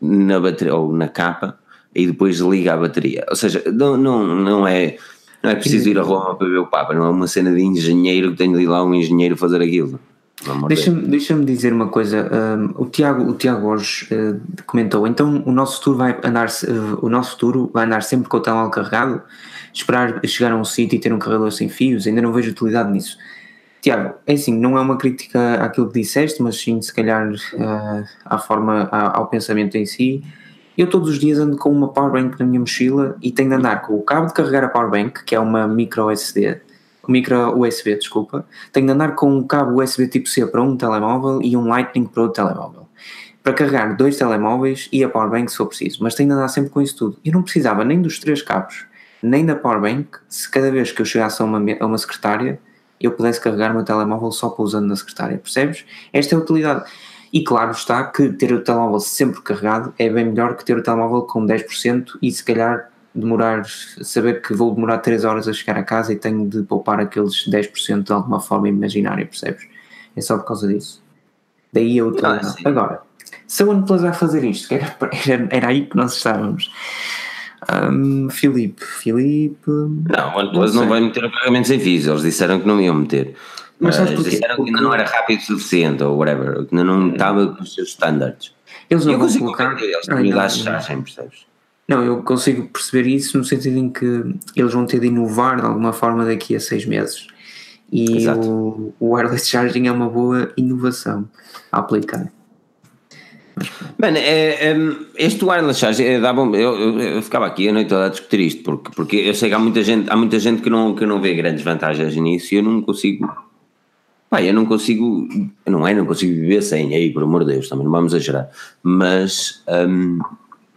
na bateria ou na capa e depois liga a bateria. Ou seja, não, não, não é não é preciso ir a Roma para ver o Papa, não é uma cena de engenheiro que tem de ir lá um engenheiro fazer aquilo. Deixa-me deixa dizer uma coisa. Um, o Tiago, o Tiago hoje uh, comentou. Então o nosso futuro vai andar, uh, o nosso futuro vai andar sempre com o telemóvel carregado esperar chegar a um sítio e ter um carregador sem fios, ainda não vejo utilidade nisso. Tiago, é assim, não é uma crítica àquilo que disseste, mas sim, se calhar, uh, à forma, ao pensamento em si. Eu todos os dias ando com uma powerbank na minha mochila e tenho de andar com o cabo de carregar a powerbank, que é uma micro SD, micro USB, desculpa. Tenho de andar com um cabo USB tipo C para um telemóvel e um Lightning para outro telemóvel. Para carregar dois telemóveis e a powerbank se for preciso, mas tenho de andar sempre com isso tudo. Eu não precisava nem dos três cabos nem da powerbank, se cada vez que eu chegasse a uma, a uma secretária eu pudesse carregar o meu telemóvel só pousando na secretária, percebes? Esta é a utilidade. E claro está que ter o telemóvel sempre carregado é bem melhor que ter o telemóvel com 10% e se calhar demorar, saber que vou demorar 3 horas a chegar a casa e tenho de poupar aqueles 10% de alguma forma imaginária, percebes? É só por causa disso. Daí a utilidade. Ah, Agora, se a OnePlus vai fazer isto, que era, era, era aí que nós estávamos um, Filipe, Filipe. Não, o OnePlus não, não vai meter pagamentos em FIIs, eles disseram que não iam meter. Mas, mas disseram que ainda não era rápido o suficiente ou whatever, que ainda não estava com os seus standards. Eles não eu vão colocar. Eles têm de chargem, percebes? Não, eu consigo perceber isso no sentido em que eles vão ter de inovar de alguma forma daqui a seis meses. E o, o wireless charging é uma boa inovação a aplicar. Mano, é, é, este wireless charge é, dava, eu, eu, eu, ficava aqui a noite toda a discutir isto, porque, porque eu sei que há muita gente, há muita gente que não, que não vê grandes vantagens nisso e eu não consigo. Pá, eu não consigo. Não é, não consigo viver sem, aí, por amor de Deus, também não vamos exagerar. Mas um,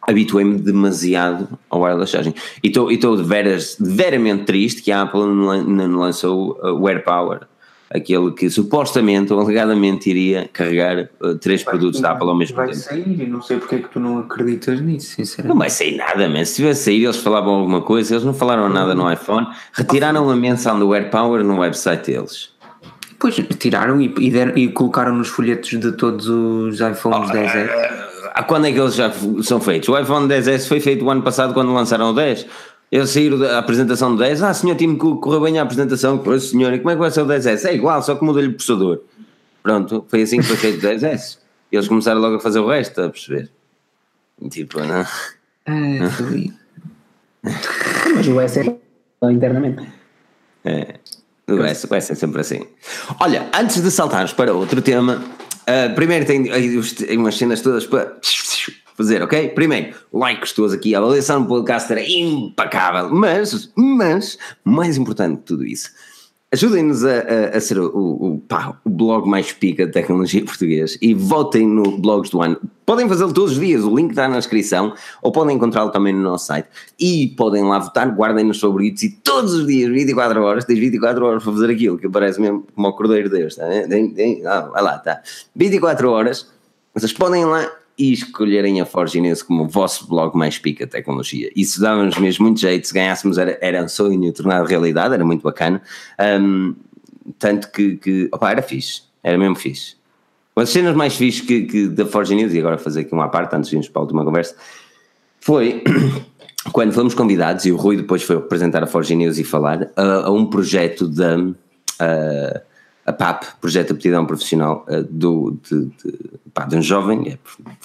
habituei-me demasiado ao wireless charging. E estou de veras, veramente triste que a Apple não lançou o AirPower aquele que supostamente ou alegadamente iria carregar uh, três vai, produtos da Apple ao mesmo vai tempo. Vai sair e não sei porque é que tu não acreditas nisso, sinceramente. Não vai sair nada, mas se tivesse sair eles falavam alguma coisa, eles não falaram nada no iPhone, retiraram a menção do AirPower no website deles. Pois, tiraram e, e, deram, e colocaram nos folhetos de todos os iPhones oh, 10S. Uh, quando é que eles já são feitos? O iPhone 10S foi feito o ano passado quando lançaram o 10. Eles saíram da apresentação do 10, ah senhor Tim Cook correu bem a apresentação, pois senhor, e como é que vai ser o 10S? É igual, só que muda-lhe o processador. Pronto, foi assim que foi feito o 10S. E eles começaram logo a fazer o resto, a perceber. Tipo, não. É. Mas o S é internamente. É. O S, o S é sempre assim. Olha, antes de saltarmos para outro tema, uh, primeiro tem umas cenas todas para fazer, ok? Primeiro, like gostoso aqui, a avaliação no podcast era impecável, mas, mas, mais importante que tudo isso, Ajudem-nos a, a, a, ser o, o, pá, o, blog mais pica de tecnologia português e votem no Blogs do Ano. Podem fazê-lo todos os dias, o link está na descrição, ou podem encontrá-lo também no nosso site. E podem lá votar, guardem nos favoritos e todos os dias, 24 horas, tens 24 horas para fazer aquilo, que parece mesmo como o Cordeiro Deus. Tá? Ah, vai lá, tá. 24 horas, vocês podem ir lá e escolherem a Forgineuse como o vosso blog mais pica tecnologia. Isso dava-nos mesmo muito jeito, se ganhássemos era, era um sonho tornado realidade, era muito bacana. Um, tanto que, que opa, era fixe, era mesmo fixe. Uma das cenas mais fixes que, que da Forgineuse, e agora fazer aqui uma parte antes de irmos para a última conversa, foi quando fomos convidados, e o Rui depois foi apresentar a Forgineuse e falar, a, a um projeto da... Uh, a PAP, Projeto de Aptidão Profissional, uh, do, de, de, pá, de, um jovem, é,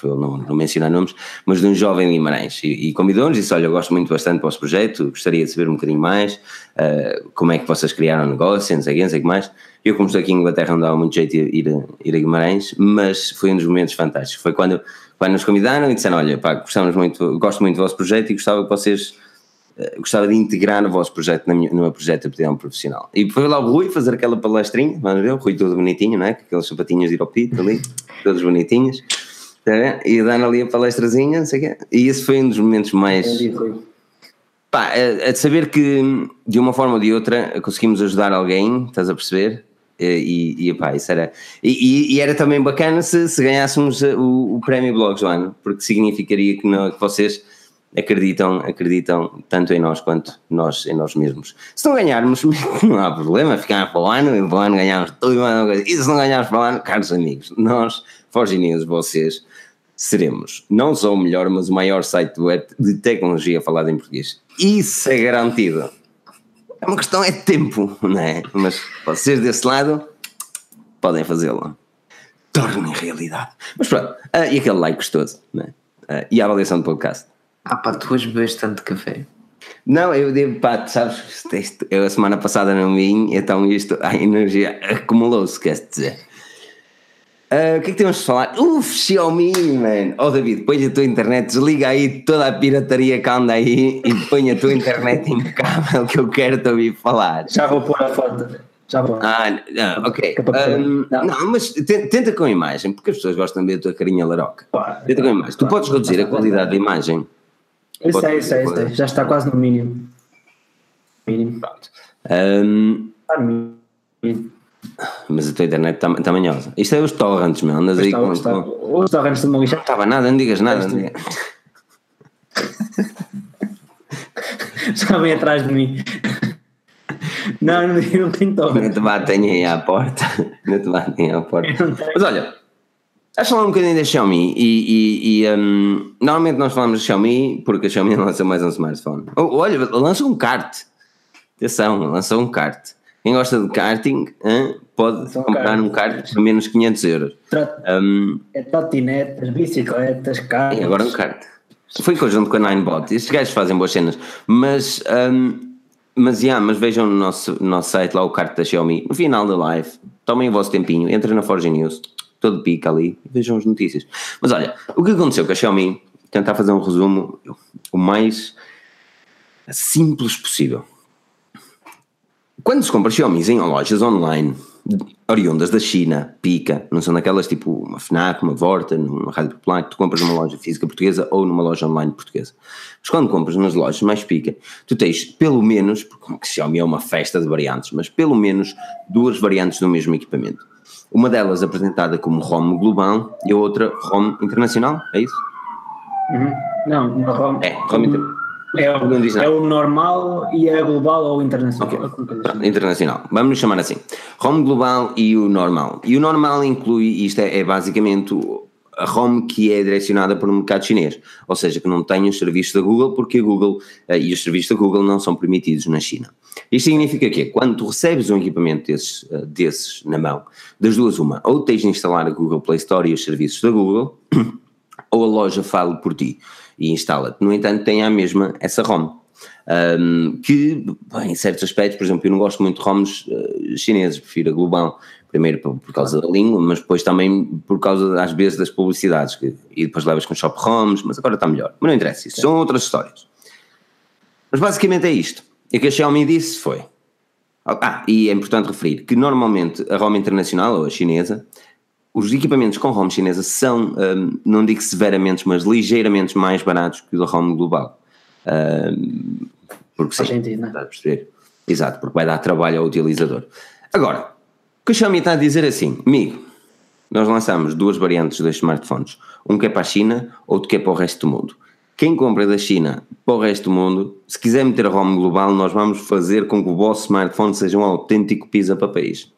não, não mencionar nomes, mas de um jovem Guimarães, e, e convidou-nos e disse, olha, eu gosto muito bastante do vosso projeto, gostaria de saber um bocadinho mais, uh, como é que vocês criaram o negócio, não sei o que, não sei o que mais. Eu, como estou aqui em Inglaterra, não dava muito jeito de ir, ir a Guimarães, mas foi um dos momentos fantásticos, foi quando, quando nos convidaram e disseram, olha, pá, gostamos muito, gosto muito do vosso projeto e gostava que vocês eh, gostava de integrar no vosso projeto, no meu projeto de aptidão profissional. E foi lá o Rui fazer aquela palestrinha, vamos ver, o Rui todo bonitinho, não é? Com aqueles sapatinhos de ir ao pito ali, todos bonitinhos, tá e dando ali a palestrazinha, não sei o quê. E esse foi um dos momentos mais. Pá, é, de saber que de uma forma ou de outra conseguimos ajudar alguém, estás a perceber? E, e pá, isso era. E, e, era também bacana se, se ganhássemos o, o prémio Blogs do ano, porque significaria que, não, que vocês acreditam, acreditam tanto em nós quanto nós em nós mesmos. Se não ganharmos, não há problema, ficar para o ano, e para o ano ganharmos tudo e se não ganharmos para o ano, caros amigos, nós, Forgininhos, vocês, seremos não só o melhor, mas o maior site de tecnologia falada em português. Isso é garantido. É uma questão é de tempo, não é? Mas vocês desse lado podem fazê-lo. Tornem realidade. Mas pronto, uh, e aquele like gostoso, não é? Uh, e a avaliação do podcast. Ah pá, tu hoje bebes tanto café? Não, eu devo, pá, sabes, isto, eu a semana passada não vim, então isto, a energia acumulou-se, quer dizer. Uh, o que é que temos de falar? Uf, Xiaomi, man! Oh David, põe a tua internet, desliga aí toda a pirataria que anda aí e põe a tua internet impecável que eu quero te ouvir falar. Já vou pôr a foto. Já vou. Ah, não, ok. Um, não. não. mas tenta com a imagem, porque as pessoas gostam de ver a tua carinha laroca. Pá, tenta com a imagem. Tu podes reduzir a qualidade da imagem eu sei, sei, sei. Já está quase no mínimo. Mínimo. Pronto. Um. Mas a tua internet está tá manhosa. Isto é os torrents, meu. Andas aí com, está. com. Os torrents de lixa. Não estava nada, não digas nada. Não. Já vem atrás de mim. Não, não, não tenho torrents. Não te batem aí à porta. Não te batem à porta. Mas olha. Vamos falar um bocadinho da Xiaomi e, e, e um, normalmente nós falamos da Xiaomi porque a Xiaomi lança mais um smartphone. Oh, olha, lança um kart. Atenção, lançou um kart. Quem gosta de karting hein, pode comprar kart. um kart por menos 500 euros. Um, é trotinetas, bicicletas, carros. E agora um kart. Foi em conjunto com a Ninebot. Estes gajos fazem boas cenas. Mas, um, mas, yeah, mas vejam no nosso, no nosso site lá o kart da Xiaomi. No final da live, tomem o vosso tempinho, entrem na Forge News todo pica ali, vejam as notícias. Mas olha, o que aconteceu com a Xiaomi, tentar fazer um resumo o mais simples possível. Quando se compra Xiaomi em lojas online, oriundas da China, pica, não são daquelas tipo uma FNAC, uma Vorta, uma Rádio Popular, que tu compras numa loja física portuguesa ou numa loja online portuguesa. Mas quando compras nas lojas mais pica, tu tens pelo menos, porque Xiaomi é uma festa de variantes, mas pelo menos duas variantes do mesmo equipamento. Uma delas apresentada como ROM global e a outra ROM internacional, é isso? Uhum. Não, uma ROM. É, ROM internacional. É o, é o normal e é global ou internacional. Okay. Internacional. Vamos nos chamar assim. ROM global e o normal. E o normal inclui, isto é, é basicamente a ROM que é direcionada para o mercado chinês, ou seja, que não tem os serviços da Google, porque a Google uh, e os serviços da Google não são permitidos na China. Isto significa que quando tu recebes um equipamento desses, uh, desses na mão, das duas uma, ou tens de instalar a Google Play Store e os serviços da Google, ou a loja fala por ti e instala-te. No entanto, tem a mesma essa ROM. Um, que, bem, em certos aspectos, por exemplo, eu não gosto muito de ROMs uh, chineses, prefiro a global, primeiro por, por, causa da língua, mas depois também por causa, às vezes, das publicidades, que, e depois levas com shop ROMs, mas agora está melhor. Mas não interessa, isso são outras histórias. Mas basicamente é isto. E o que a Xiaomi disse foi: Ah, e é importante referir que normalmente a ROM internacional ou a chinesa, os equipamentos com ROM chinesa são, um, não digo severamente, mas ligeiramente mais baratos que o da ROM global. Um, porque Faz sim, sentido, é? está a perceber? Exato, porque vai dar trabalho ao utilizador. Agora, o que a Xiaomi está a dizer é assim, amigo, nós lançamos duas variantes dos smartphones, um que é para a China, outro que é para o resto do mundo. Quem compra da China para o resto do mundo, se quiser meter a ROM global, nós vamos fazer com que o vosso smartphone seja um autêntico pisa-papéis.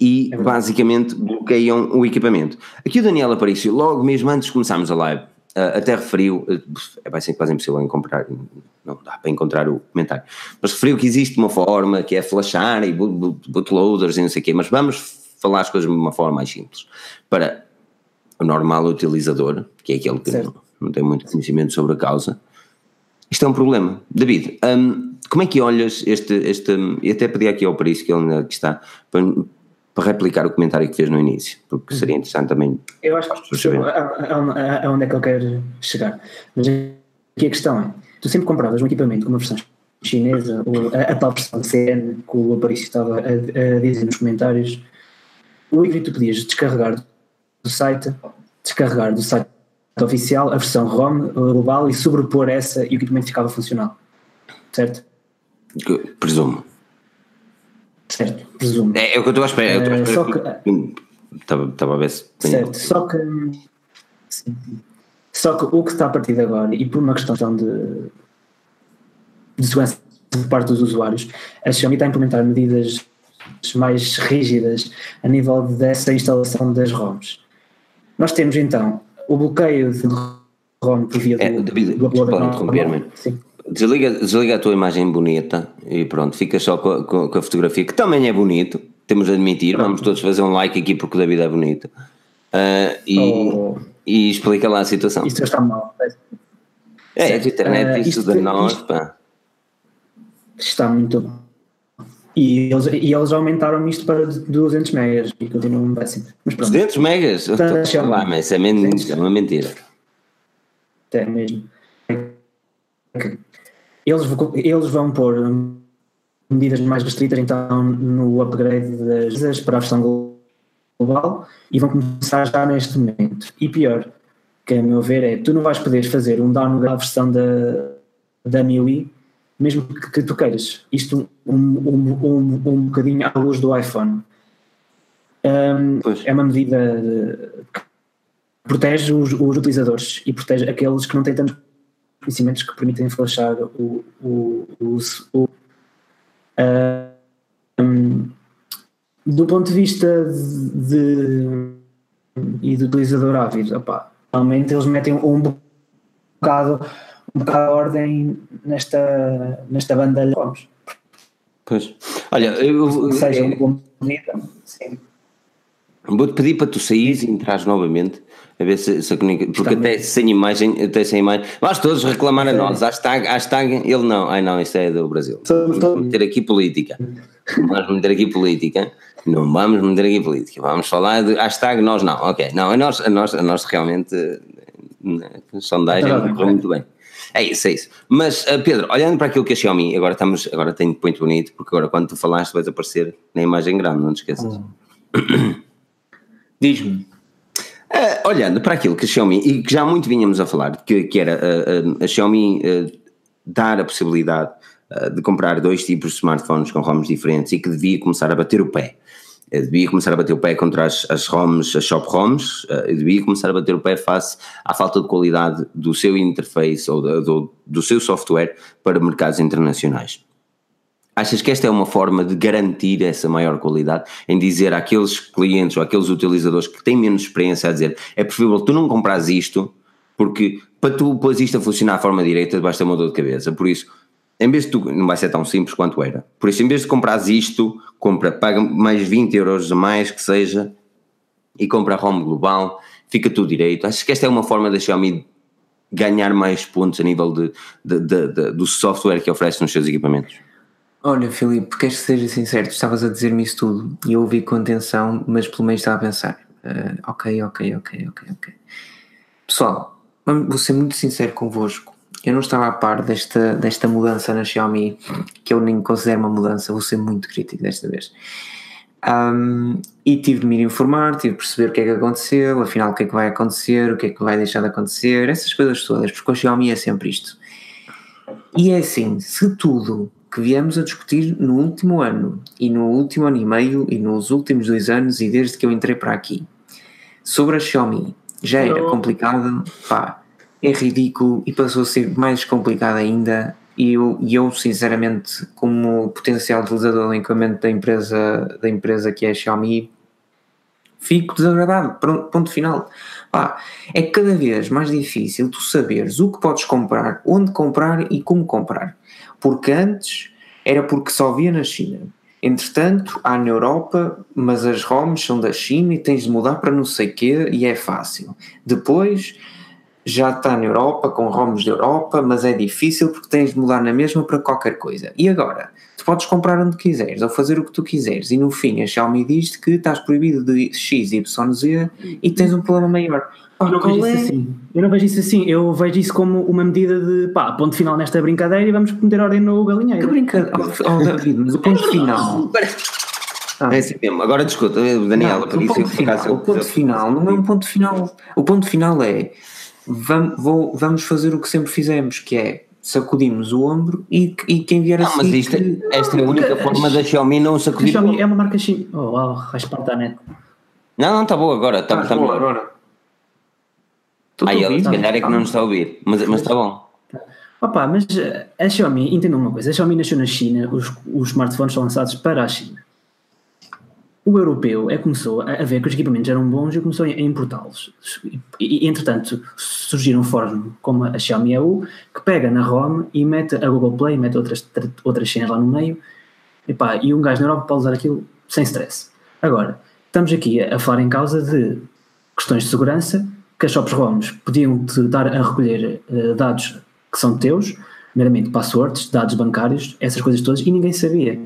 E basicamente bloqueiam o equipamento. Aqui o Daniel Aparício, logo mesmo antes de começarmos a live, ah, até referiu, ah, vai ser quase impossível encontrar, não dá para encontrar o comentário, mas referiu que existe uma forma que é flashar e boot- boot- bootloaders e não sei o quê, mas vamos falar as coisas de uma forma mais simples. Para o normal utilizador, que é aquele que não, não tem muito conhecimento sobre a causa, isto é um problema. David, hum, como é que olhas este, este e até pedi aqui ao Paris que ele ainda está, para, replicar o comentário que fez no início, porque seria interessante também. Eu acho que aonde é que eu quero chegar. Mas aqui a questão é: tu sempre compravas um equipamento com uma versão chinesa, ou a, a tal versão CN que o Aparício estava a, a dizer nos comentários, o equipamento tu podias descarregar do site, descarregar do site oficial a versão ROM global e sobrepor essa e o equipamento ficava funcional. Certo? Presumo. Certo, presumo. É, é o que eu estou à espera. eu estou à Eh, espera que- Estava, a ver se. Certo, só que sim. só que o que está a partir de agora e por uma questão de, de segurança por parte dos usuários, a Xiaomi está a implementar medidas mais rígidas a nível dessa instalação das ROMs. Nós temos então o bloqueio de ROM por via do, É, David, do upload desculpa normal. interromper-me. Sim. Desliga, desliga a tua imagem bonita e pronto, fica só com a, com- a fotografia, que também é bonito, temos de admitir, vamos todos fazer um like aqui porque o David é bonito. Ah, e, Oh. e explica lá a situação. Isto está mal. é, a internet, Ah, isto isto- de nós, isto- pá. Está muito bom. E eles, e eles aumentaram isto para 200 megas e continuam péssimo. Mas pronto. 200 megas? Tá, Estou lá, mas isso é, men- é uma mentira. É mesmo. Eles vão pôr medidas mais restritas então no upgrade das coisas para a versão global e vão começar já neste momento. E pior, que a meu ver é, tu não vais poder fazer um download da versão da, da MIUI mesmo que, que tu queiras. Isto um, um, um, um bocadinho à luz do iPhone. Um, é uma medida que protege os, os utilizadores e protege aqueles que não têm tantos conhecimentos que permitem flashar o, o, o, o ah, hum, do ponto de vista de, de- e do utilizador ávido, opá, realmente eles metem um bocado um bocado de ordem nesta, nesta bandalha vamos, Pois. Olha, eu, que seja eu, medida sim. vou-te pedir para tu saís e entrares novamente a ver se, se a comunica... porque Está até sem imagem, até sem imagem, vais todos reclamar a nós, hashtag, hashtag, ele não, ai não, isso é do Brasil. Vamos meter aqui política, não vamos meter aqui política, não vamos meter aqui política, vamos falar de hashtag nós não, ok, não, a nós, a nós, a nós realmente, eh, a sondagem Está bem, correu muito bem. É isso, é isso. Mas, eh, Pedro, olhando para aquilo que a Xiaomi, agora estamos, agora tenho muito bonito, porque agora quando tu falaste vais aparecer na imagem grande, não te esqueças. Diz-me. Ah, olhando para aquilo que a Xiaomi, e que já muito vinhamos a falar, que, que era ah, ah, a Xiaomi dar a possibilidade de comprar dois tipos de smartphones com ROMs diferentes e que devia começar a bater o pé. Devia começar a bater o pé contra as, as ROMs, as shop ROMs, devia começar a bater o pé face à falta de qualidade do seu interface ou da- do, do seu software para mercados internacionais. Achas que esta é uma forma de garantir essa maior qualidade? Em dizer àqueles clientes ou àqueles utilizadores que têm menos experiência a dizer é preferível tu não compras isto porque para tu pôs isto a funcionar à forma direita basta uma dor de cabeça, por isso em vez de tu, não vai ser tão simples quanto era, por isso em vez de comprares isto, compra, paga mais 20 euros a mais que seja e compra a ROM global, fica tudo direito, achas que esta é uma forma da Xiaomi ganhar mais pontos a nível de, de- de- de- do software que oferece nos seus equipamentos? Olha, Filipe, queres que seja sincero? Tu estavas a dizer-me isso tudo e eu ouvi com atenção, mas pelo menos estava a pensar: ah, ok, ok, ok, ok, ok. Pessoal, vou ser muito sincero convosco. eu não estava a par desta, desta mudança na Xiaomi, que eu nem considero uma mudança, vou ser muito crítico desta vez. Um, e tive de me informar, tive de perceber o que é que aconteceu, afinal o que é que vai acontecer, o que é que vai deixar de acontecer, essas coisas todas, porque o Xiaomi é sempre isto. E é assim, se tudo que viemos a discutir no último ano e no último ano e meio e nos últimos dois anos e desde que eu entrei para aqui. Sobre a Xiaomi. Já era complicado, pá, é ridículo e passou a ser mais complicado ainda. E eu, eu sinceramente como potencial utilizador do equipamento da empresa, da empresa que é a Xiaomi fico desagradado, ponto final. Pá, é cada vez mais difícil tu saberes o que podes comprar, onde comprar e como comprar porque antes era porque só via na China Entretanto, há na Europa, mas as ROMs são da China e tens de mudar para não sei quê e é fácil. Depois já está na Europa, com ROMs da Europa, mas é difícil porque tens de mudar na mesma para qualquer coisa. E agora? Tu podes comprar onde quiseres ou fazer o que tu quiseres e no fim a Xiaomi diz que estás proibido de X, Y, Z e tens um problema maior. Eu, não vejo é? isso assim. eu não vejo isso assim, eu vejo isso como uma medida de pá, ponto final nesta brincadeira e vamos meter ordem no galinheiro. Que brincadeira, oh, David, mas o ponto final. Ah. É assim mesmo. Agora discuta, Daniela, não, o ponto, final, o ponto final não é um ponto final. O ponto final é vamos, vou, vamos fazer o que sempre fizemos, que é sacudimos o ombro e, e quem vier não, mas isto, que, esta é a única forma da Xiaomi não sacudir a Xiaomi é uma marca chinesa oh, oh raspa net não, não, está boa agora está, tá boa agora aí ela se calhar é que não nos está a ouvir mas, mas está bom Opa, mas eh, a Xiaomi, entenda uma coisa, a Xiaomi nasceu na China, os, os smartphones são lançados para a China o europeu é começou a ver que os equipamentos eram bons e começou a importá-los. E, entretanto, surgiram formas como a Xiaomi EU, que pega na ROM e mete a Google Play, mete outras, outras cenas lá no meio, e, pá, e um gajo na Europa pode usar aquilo sem stress. Agora, estamos aqui a, falar em causa de questões de segurança, que as shops ROMs podiam-te dar a recolher uh, dados que são teus, meramente passwords, dados bancários, essas coisas todas, e ninguém sabia.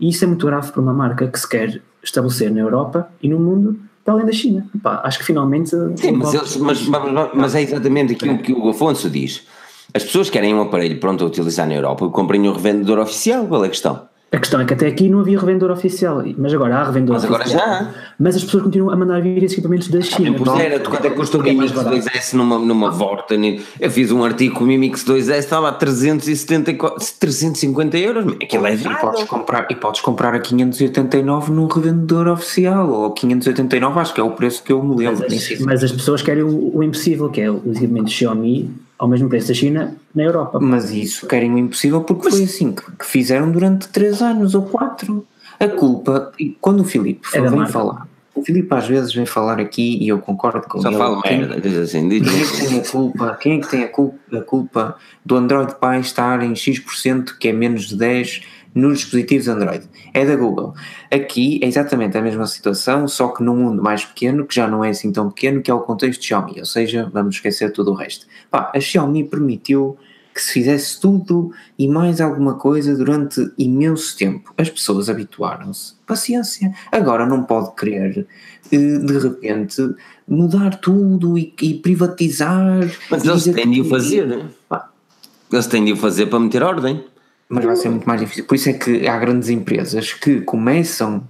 E isso é muito grave para uma marca que se quer estabelecer na Europa e no mundo para além da China. Epá, acho que finalmente. Sim, mas, eles, mas, mas, mas, é exatamente aquilo que o Afonso diz. As pessoas querem um aparelho pronto a utilizar na Europa, comprem um revendedor oficial, qual é a questão? A questão é que até aqui não havia revendedor oficial, mas agora há revendedor mas agora oficial. já Mas as pessoas continuam a mandar vir esses equipamentos da China. Pois era, tu quanto é que custa o Mimix 2S numa, numa Vorta? Eu fiz um artigo com o Mimix 2S, estava a 370, 350 euros. Aquilo é e podes, comprar, e podes comprar a 589 num revendedor oficial, ou 589, acho que é o preço que eu me lembro. Mas as, mas as pessoas querem o, o impossível, que é o equipamento Xiaomi ao mesmo preço da China na Europa. Mas isso querem o impossível porque Mas... foi assim que, que, fizeram durante 3 anos ou 4. A culpa, quando o Filipe é vem falar, o Filipe às vezes vem falar aqui e eu concordo com Só ele. Só fala merda, diz assim, diz quem é que tem a culpa, quem é que tem a culpa, a culpa do Android Pie estar em X% que é menos de 10 nos dispositivos Android. É da Google. Aqui é exatamente a mesma situação, só que num mundo mais pequeno, que já não é assim tão pequeno, que é o contexto de Xiaomi, ou seja, vamos esquecer tudo o resto. Pá, a Xiaomi permitiu que se fizesse tudo e mais alguma coisa durante imenso tempo. As pessoas habituaram-se. Paciência. Agora não pode querer, eh, de repente, mudar tudo e, e privatizar. Mas eles têm de o fazer. Eles têm de o fazer para meter ordem mas vai ser muito mais difícil. Por isso é que há grandes empresas que começam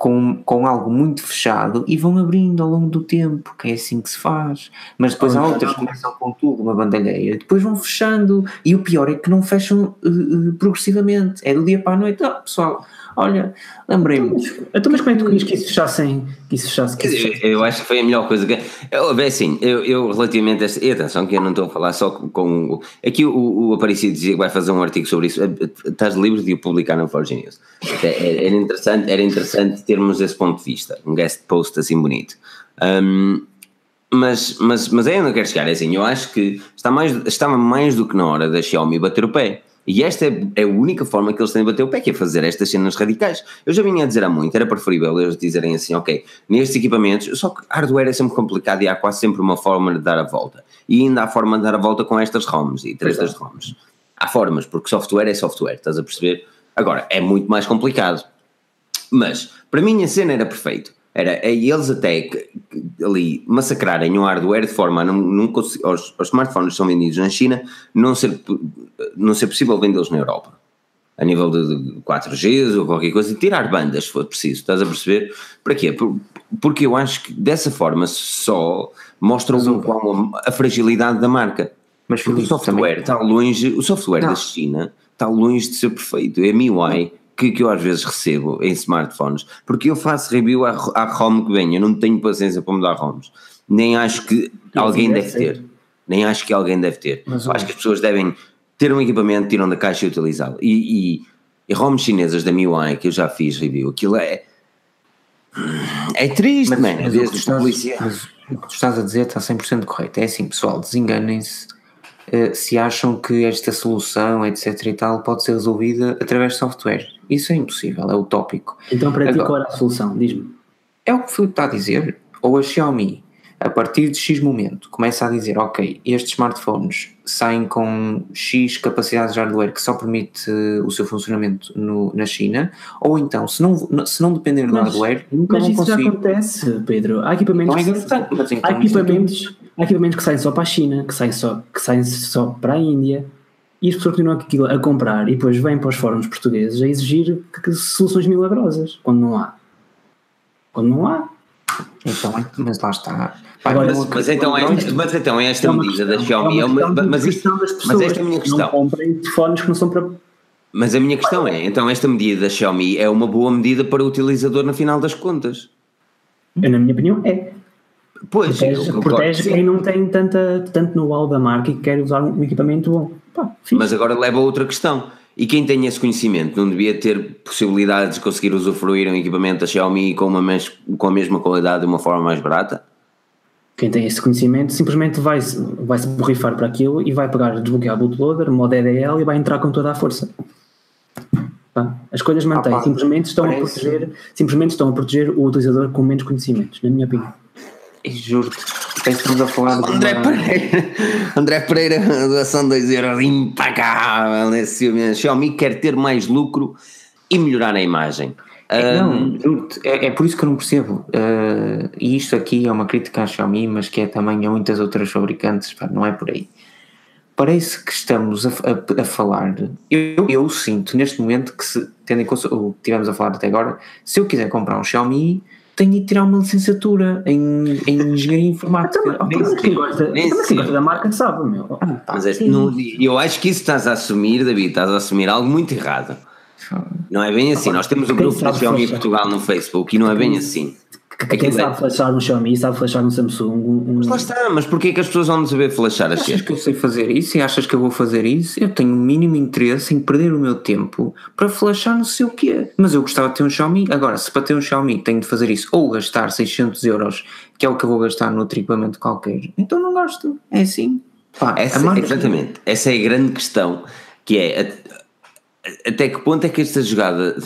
com, com algo muito fechado e vão abrindo ao longo do tempo, que é assim que se faz. Mas depois há outras que começam com tudo, uma bandalheira, depois vão fechando. E o pior é que não fecham uh, uh, progressivamente. É do dia para a noite. Ah, pessoal, Olha, lembrei-me. Então, mas como é que tu querias que isso fechassem? Que isso fechasse, que isso fechasse? Eu, eu, acho que foi a melhor coisa que. Eu, é assim, eu, eu relativamente a esta. E atenção, que eu não estou a falar só com. Aqui o, o Aparecido dizia que vai fazer um artigo sobre isso. Estás livre de o publicar na Forge News. É, era interessante, era interessante termos esse ponto de vista. Um guest post assim bonito. Um, mas, mas, mas é onde eu quero chegar. É assim, eu acho que está mais, estava mais do que na hora da Xiaomi bater o pé. E esta é, é, a única forma que eles têm de bater o pé, que é fazer estas cenas radicais. Eu já vinha a dizer há muito, era preferível eles dizerem assim, ok, nestes equipamentos, só que hardware é sempre complicado e há quase sempre uma forma de dar a volta. E ainda há forma de dar a volta com estas ROMs e três das ROMs. Há formas, porque software é software, estás a perceber? Agora, é muito mais complicado. Mas, para mim a cena era perfeito. Era é eles até que- que ali massacrarem o hardware de forma a não, não aos, aos smartphones são vendidos na China não ser, não ser possível vendê-los na Europa. A nível de, de 4G ou qualquer coisa, e tirar bandas se for preciso, estás a perceber? Para quê? Por- Porque eu acho que dessa forma só mostram um qual a fragilidade da marca. Mas Porque o software também- está longe, o software Não. da China está longe de ser perfeito. É a MIUI que, que eu às vezes recebo em smartphones, porque eu faço review à, à ROM que vem, eu não tenho paciência para mudar ROMs. Nem acho que alguém deve deve ser. ter. Nem acho que alguém deve ter. Mas, Eu acho que as pessoas devem ter um equipamento, tiram da caixa e utilizá-lo. E, e, e ROMs chinesas da MIUI, que eu já fiz review, aquilo é. É triste, Mas, man. mas o, que estás, mas o que tu estás a dizer está 100% correto. É assim, pessoal, desenganem-se se acham que esta solução, etc e tal, pode ser resolvida através de software. Isso é impossível, é utópico. Então, para ti, Agora- qual era a solução? Diz-me. É o que o Filipe está a dizer. Ou a Xiaomi, a partir de X momento, começa a dizer: Ok, estes smartphones saem com X capacidade de hardware que só permite eh, o seu funcionamento no- na China, ou então, se não, se não depender do Mas- hardware, nunca Mas vão isso já conseguir. acontece, Pedro. Há equipamentos, Então é mas então há, é equipamentos, há equipamentos que saem só para a China, que saem só, que saem só para a Índia, e as pessoas continuam aquilo a comprar e depois vêm para os fóruns portugueses a exigir que, que soluções milagrosas, quando não há. Quando não há. Então, é- mas lá está. Pá, Agora, eu Mas, mas então, esta, mas então esta É uma medida da questão- Xiaomi é uma, questão de mas, isto, questão mas pessoas esta é a minha que Não questão. comprem telefones que não são para. Mas a minha questão é, então esta medida da Xiaomi é uma boa medida para o utilizador no final das contas? Na minha opinião, é. Pois, Protege, quem não tem tanta, tanto know-how da marca e quer usar um equipamento bom. Pá. Mas agora leva a outra questão. E quem tem esse conhecimento não devia ter possibilidades de conseguir usufruir um equipamento da Xiaomi com, uma mes- com a mesma qualidade de uma forma mais barata? Quem tem esse conhecimento simplesmente vai, vai se borrifar para aquilo e vai pegar, desbloquear o bootloader, modo EDL e vai entrar com toda a força. Pá, as coisas mantêm, Ah, pá, simplesmente estão a parece- proteger, simplesmente estão a proteger o utilizador com menos conhecimentos, na minha opinião. E juro-te, estamos a falar de André uma- Pereira, André Pereira, doação de 2 euros, impagável. Esse Xiaomi quer ter mais lucro e melhorar a imagem. Não, Ahm, juro-te, é, é por isso que eu não percebo. Uh, e isto aqui é uma crítica à Xiaomi, mas que é também a muitas outras fabricantes, pá, não é por aí. Parece que estamos a, a- a falar. Eu, eu sinto neste momento que, se, tendo em conta o que tivemos a falar até agora, se eu quiser comprar um Xiaomi, tenho de tirar uma licenciatura em, em engenharia informática. Então, Nem mas quem gosta, quem gosta da marca sabe, meu. Ah, mas é- não- eu acho que isso estás a assumir, David, estás a assumir algo muito errado. Não é bem assim. Nós temos o Quem grupo da sabe Xiaomi? Portugal no Facebook e não é bem assim. Quem Aquilo é- sabe flashar um Xiaomi, sabe flashar um Samsung, um, Mas lá está, mas porquê que as pessoas vão saber flashar as Achas cenas? que eu sei fazer isso e achas que eu vou fazer isso? Eu tenho o mínimo interesse em perder o meu tempo para flashar não sei o quê. Mas eu gostava de ter um Xiaomi. Agora, se para ter um Xiaomi tenho de fazer isso ou gastar 600 euros, que é o que eu vou gastar no equipamento qualquer, então não gosto. É assim. Pá, Essa, exatamente, essa é a grande questão, que é até que ponto é que esta jogada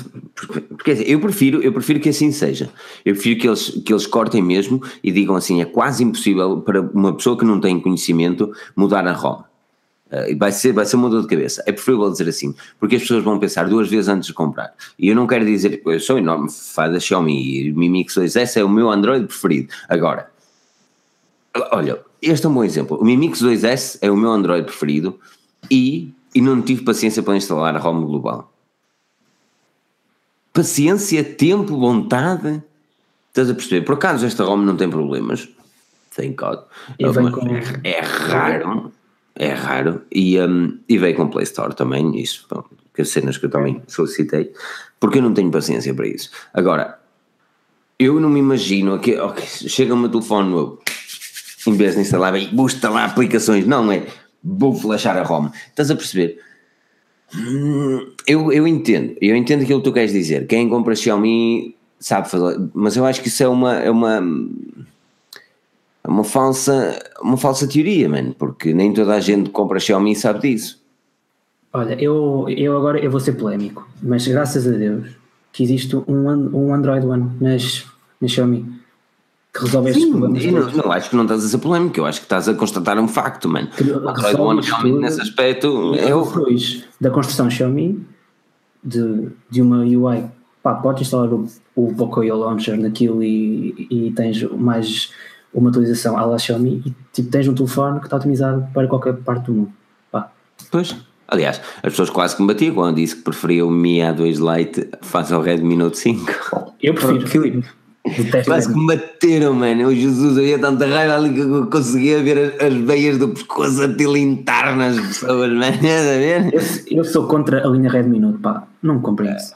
porque, eu prefiro eu prefiro que assim seja. Eu prefiro que eles, que eles cortem mesmo e digam assim é quase impossível para uma pessoa que não tem conhecimento mudar a ROM Eh, e vai ser, vai ser uma dor de cabeça. É preferível dizer assim, porque as pessoas vão pensar duas vezes antes de comprar. E eu não quero dizer eu sou enorme fã da Xiaomi e Mi Mix 2S é o meu Android preferido. Agora Olha, este é um bom exemplo. O Mi Mix 2S é o meu Android preferido e, e não tive paciência para instalar a ROM global. Paciência, tempo, vontade. Estás a perceber? Por acaso esta ROM não tem problemas. Thank God. Vem Mas com- é, é raro. É raro. E, um, e veio com Play Store também. Isso, bom, que as cenas que eu também solicitei. Porque eu não tenho paciência para isso. Agora, eu não me imagino que ok, chega o meu telefone novo em vez de instalar, bem, vou instalar aplicações, não é? Vou flashar a ROM. Estás a perceber? Hum, Eu, eu entendo, eu entendo aquilo que tu queres dizer. Quem compra Xiaomi sabe fazer, mas eu acho que isso é uma, é uma, é uma falsa, uma falsa teoria, mano, porque nem toda a gente que compra Xiaomi sabe disso. Olha, eu, eu agora eu vou ser polémico, mas graças a Deus que existe um, um Android One nas, nas Xiaomi que resolve estes problemas. Eu não, não, acho que não estás a ser polémico, eu acho que estás a constatar um facto, mano. Que O Android One realmente nesse aspecto é o. da construção Xiaomi de, de uma UI pá, podes instalar o, o Pocoyo Launcher naquilo e, e tens mais uma atualização à la Xiaomi e tipo, tens um telefone que está otimizado para qualquer parte do mundo. Pá. Pois. Aliás, as pessoas quase que me batiam quando disse que preferia o Mi A2 Lite face ao Redmi Note 5. Eu prefiro. Filipe, Quase que me bateram, mano. O Jesus, eu ia tanta raiva ali que eu conseguia ver as, as veias do pescoço a tilintar nas pessoas, mano. Eu, eu sou contra a linha Redmi Note, pá, não me comprei isso.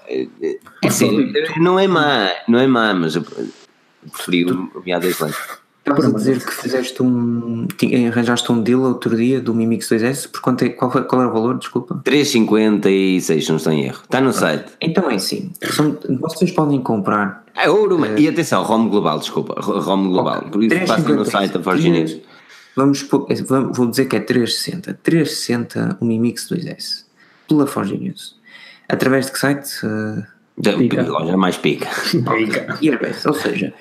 É sério, não é má, não é má, mas eu preferi o A2 Lite. Estavas a dizer que fizeste um. arranjaste um deal outro dia do Mi Mix 2S, por quanto é, qual, foi, qual era o valor? Desculpa. 3,56, se não estou em erro. Está no site. Então é assim, são- vocês podem comprar É ouro, mano. E atenção, ROM global, desculpa. ROM global. Por isso passem no site da Forge News. Vamos, pôr- vamos- vou dizer que é 360. 360 o Mi Mix 2S pela Forge News. Através de que site? Uh, Da Pica. loja mais pica. Airbus. Ou seja,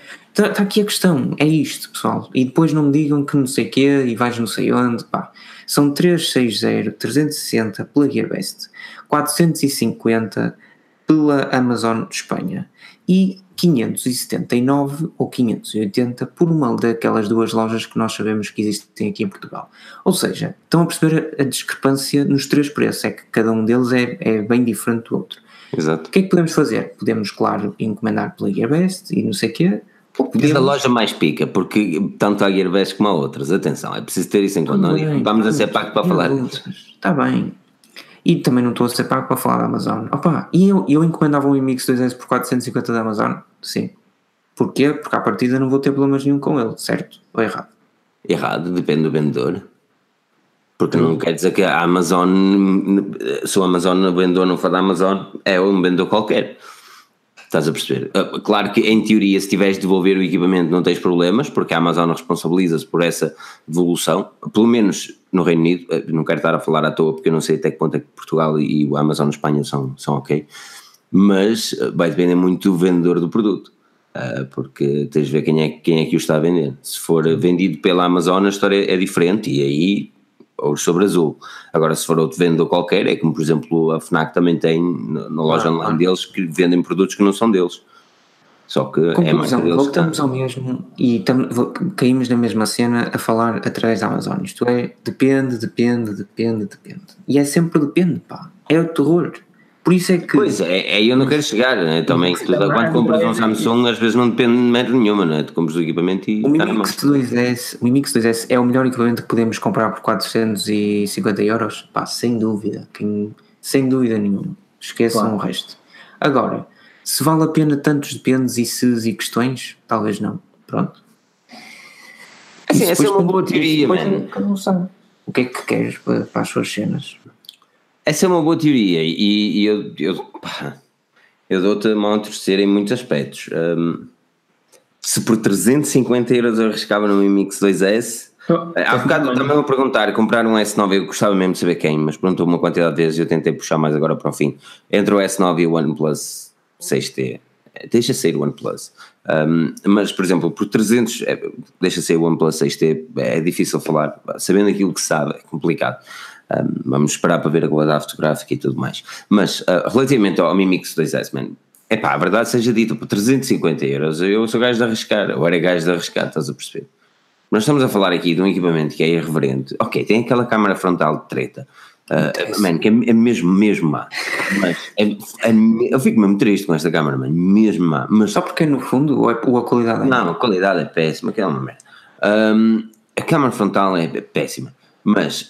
está aqui a questão. É isto, pessoal. E depois não me digam que não sei o quê e vais não sei onde. Pá. São 360, 360 pela Gearbest, 450 pela Amazon de Espanha e 579 ou 580 por uma daquelas duas lojas que nós sabemos que existem aqui em Portugal. Ou seja, estão a perceber a, a discrepância nos três preços, é que cada um deles é, é bem diferente do outro. Exato. O que é que podemos fazer? Podemos, claro, encomendar pela Gearbest e não sei o quê. Ou Diz a podemos... loja mais pica, porque tanto a Gearbest como a outras, atenção, é preciso ter isso em conta. Não Vamos a ser pago para falar. Está bem. E também não estou a ser pago para falar da Amazon. Opa, e eu, eu encomendava um iMix 2S por 450 da Amazon? Sim. Porquê? Porque à partida não vou ter problemas nenhum com ele, certo? Ou errado? Errado, depende do vendedor. Porque não quer dizer que a Amazon, se o Amazon vendedor não for da Amazon, é um vendedor qualquer. Estás a perceber? Ah, Claro que em teoria, se tiveres de devolver o equipamento, não tens problemas, porque a Amazon responsabiliza-se por essa devolução, pelo menos no Reino Unido. ah, Não quero estar a falar à toa, porque eu não sei até que ponto é que Portugal e o Amazon Espanha são, são ok, mas ah, vai depender muito do vendedor do produto. Porque tens de ver quem é, quem é que o está a vender. Se for vendido pela Amazon, a história é diferente e aí ouro sobre azul. Agora, se for outro vendedor qualquer, é como por exemplo a Fnac também tem na loja Ah, online ah. deles que vendem produtos que não são deles. Só que é mais Conclusão, que voltamos ao mesmo e tam- caímos na mesma cena a falar através da Amazon. Isto é, depende, depende, depende, depende. E é sempre depende, pá. É o terror. Por isso é que. Pois é, é aí eu não quero chegar, né? também tu, quando compras um Samsung às vezes não depende de merda nenhuma, não é? Tu compras o equipamento e O Mi. Mix 2S, o Mi Mix 2S é o melhor equipamento que podemos comprar por 450 euros? Pá, sem dúvida. Quem- sem dúvida nenhuma. Esqueçam Claro. o resto. Agora, se vale a pena tantos dependes e ses e questões, talvez não. Pronto. Assim, essa é uma boa teoria, mano. O que é que queres para, para as suas cenas? Essa é uma boa teoria e, e eu, eu, pá, eu dou-te a mão a torcer em muitos aspectos. Hum, se por 350 euros eu arriscava no Mi Mix 2S, há bocado também a perguntar, comprar um S9, eu gostava mesmo de saber quem, mas perguntou uma quantidade de vezes e eu tentei puxar mais agora para o fim. Entre o S9 e o OnePlus 6T, deixa ser o OnePlus. Um, mas, por exemplo, por 300, é, deixa ser o OnePlus 6T, é difícil falar, sabendo aquilo que se sabe, é complicado. Um, vamos esperar para ver a qualidade fotográfica e tudo mais. Mas, uh, relativamente ao Mi Mix 2S, man, é pá, a verdade seja dita, por 350 euros, eu sou gajo de arriscar, ou era gajo de arriscar, estás a perceber? Nós estamos a falar aqui de um equipamento que é irreverente. Ok, tem aquela câmara frontal de treta. Uh, man, que é, é mesmo, mesmo má. Mas é, é- eu fico mesmo triste com esta câmara, man, mesmo má. Mas Só porque no fundo ou, é, ou a qualidade é não, a qualidade é péssima, aquela é uma merda. Um, a câmara frontal é péssima, mas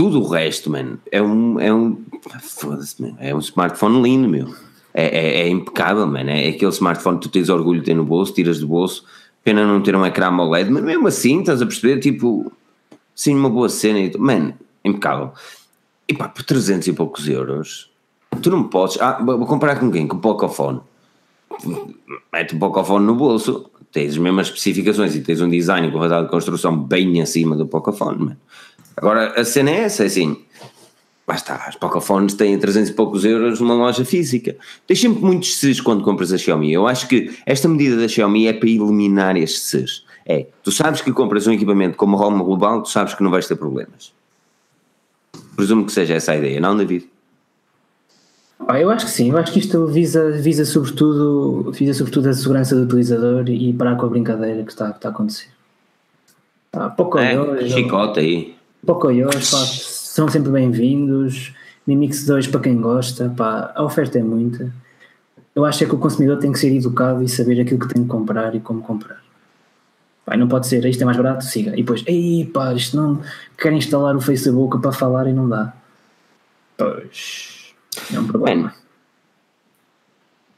tudo o resto, mano, é um. É um foda-se, man, é um smartphone lindo, meu. É, é, é impecável, mano. É aquele smartphone que tu tens orgulho de ter no bolso, tiras do bolso. Pena não ter um ecrã AMOLED, mas mesmo assim, estás a perceber? Tipo, sim, uma boa cena. Mano, impecável. E pá, por 300 e poucos euros, tu não podes. Ah, vou comparar com quem? Com o Pocophone mete um Pocophone no bolso, tens as mesmas especificações e tens um design com qualidade de construção bem acima do Pocophone, mano. Agora, a cena é essa, é assim, lá está, os Pocophones têm 300 e poucos euros numa loja física. Tens sempre muitos Cs quando compras a Xiaomi. Eu acho que esta medida da Xiaomi é para eliminar estes Cs. É, tu sabes que compras um equipamento como a Roma Global, tu sabes que não vais ter problemas. Presumo que seja essa a ideia, não, David? Ah, eu acho que sim, eu acho que isto visa, visa, sobretudo, visa sobretudo a segurança do utilizador e parar com a brincadeira que está, que está a acontecer. Ah, pouco É, olhos, chicote aí. Pouco olhos, pá, são sempre bem-vindos. Mi Mix 2 para quem gosta, pá, a oferta é muita. Eu acho é que o consumidor tem que ser educado e saber aquilo que tem que comprar e como comprar. Pá, não pode ser, isto é mais barato, siga. E depois, ei pá, isto não. Querem instalar o Facebook para falar e não dá. Pois. É um problema. Mano,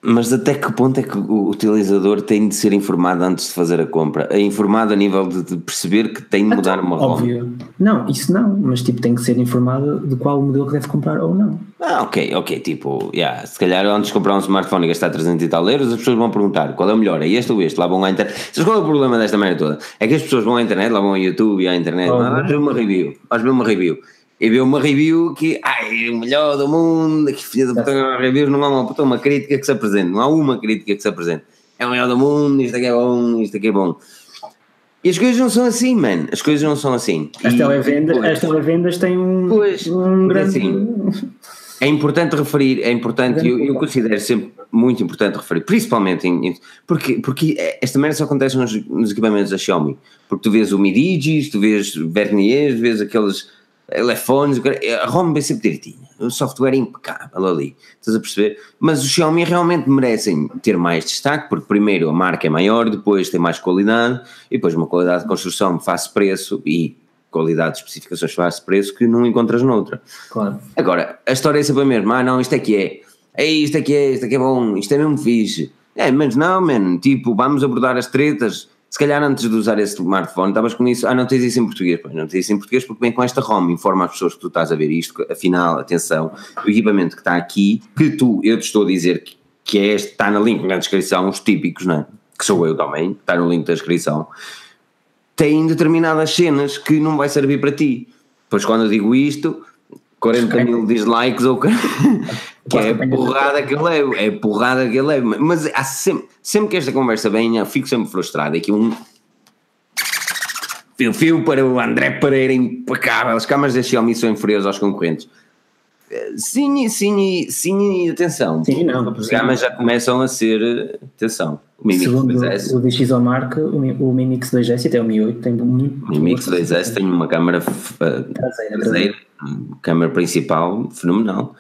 Mas até que ponto é que o utilizador tem de ser informado antes de fazer a compra? É informado a nível de, de perceber que tem de mudar uma ROM? Óbvio. Não, isso não, mas tipo tem que ser informado de qual modelo que deve comprar ou não. Ah, ok, ok, tipo, yeah, se calhar antes de comprar um smartphone e gastar 300 e tal euros, as pessoas vão perguntar qual é o melhor, é este ou este, lá vão à internet. Sabes qual é o problema desta merda toda? É que as pessoas vão à internet, lá vão ao YouTube e à internet, Oh, ah, ver uma review, ver uma review. E vê uma review que, ai, o melhor do mundo, que filha da puta, reviews não há uma puta, uma crítica que se apresente, não há uma crítica que se apresente. É o melhor do mundo, isto aqui é bom, isto aqui é bom. E as coisas não são assim, man, as coisas não são assim. As televendas, as televendas têm um, Pois, um porque grande. assim, É importante referir, é importante, eu, eu considero sempre muito importante referir, principalmente em, porque, porque esta merda só acontece nos, nos equipamentos da Xiaomi, porque tu vês o Mi Digis, tu vês verniers, vês aqueles telefones, o cara- a ROM vem sempre direitinha, o software é impecável ali, estás a perceber? Mas os Xiaomi realmente merecem ter mais destaque, porque primeiro a marca é maior, depois tem mais qualidade, e depois uma qualidade de construção face preço e qualidade de especificações face preço que não encontras noutra. Claro. Agora, a história é sempre a mesma. Ah, não, isto é que é. Ei, isto é que é, isto é que é bom, isto é mesmo fixe. É, mas não, man, tipo, vamos abordar as tretas. Se calhar antes de usar esse smartphone, estavas com isso, ah, não tens isso em português. Pois, não tens isso em português porque vem com esta ROM, informa as pessoas que tu estás a ver isto, afinal, atenção, o equipamento que está aqui, que tu, eu te estou a dizer que, que é este, está no link na descrição, os típicos, não é? Que sou eu também, está no link da descrição, tem determinadas cenas que não vai servir para ti. Pois quando eu digo isto, 40 mil dislikes ou que que é porrada que eu levo, é a porrada que eu levo. Mas há sempre, sempre que esta conversa venha, fico sempre frustrado. Aqui um fio fio para o André Pereira impecável. As câmaras da Xiaomi são inferiores aos concorrentes. Sim, sim, sim, atenção. Sim, não. As câmaras já começam a ser, atenção, o Mi Mix Segundo 2S. o o, Mi- o Mi Mix 2S e até o Mi 8 tem muito. O Mi Mix 2S tem uma câmara f- eh, Traseira, traseira, câmara principal fenomenal.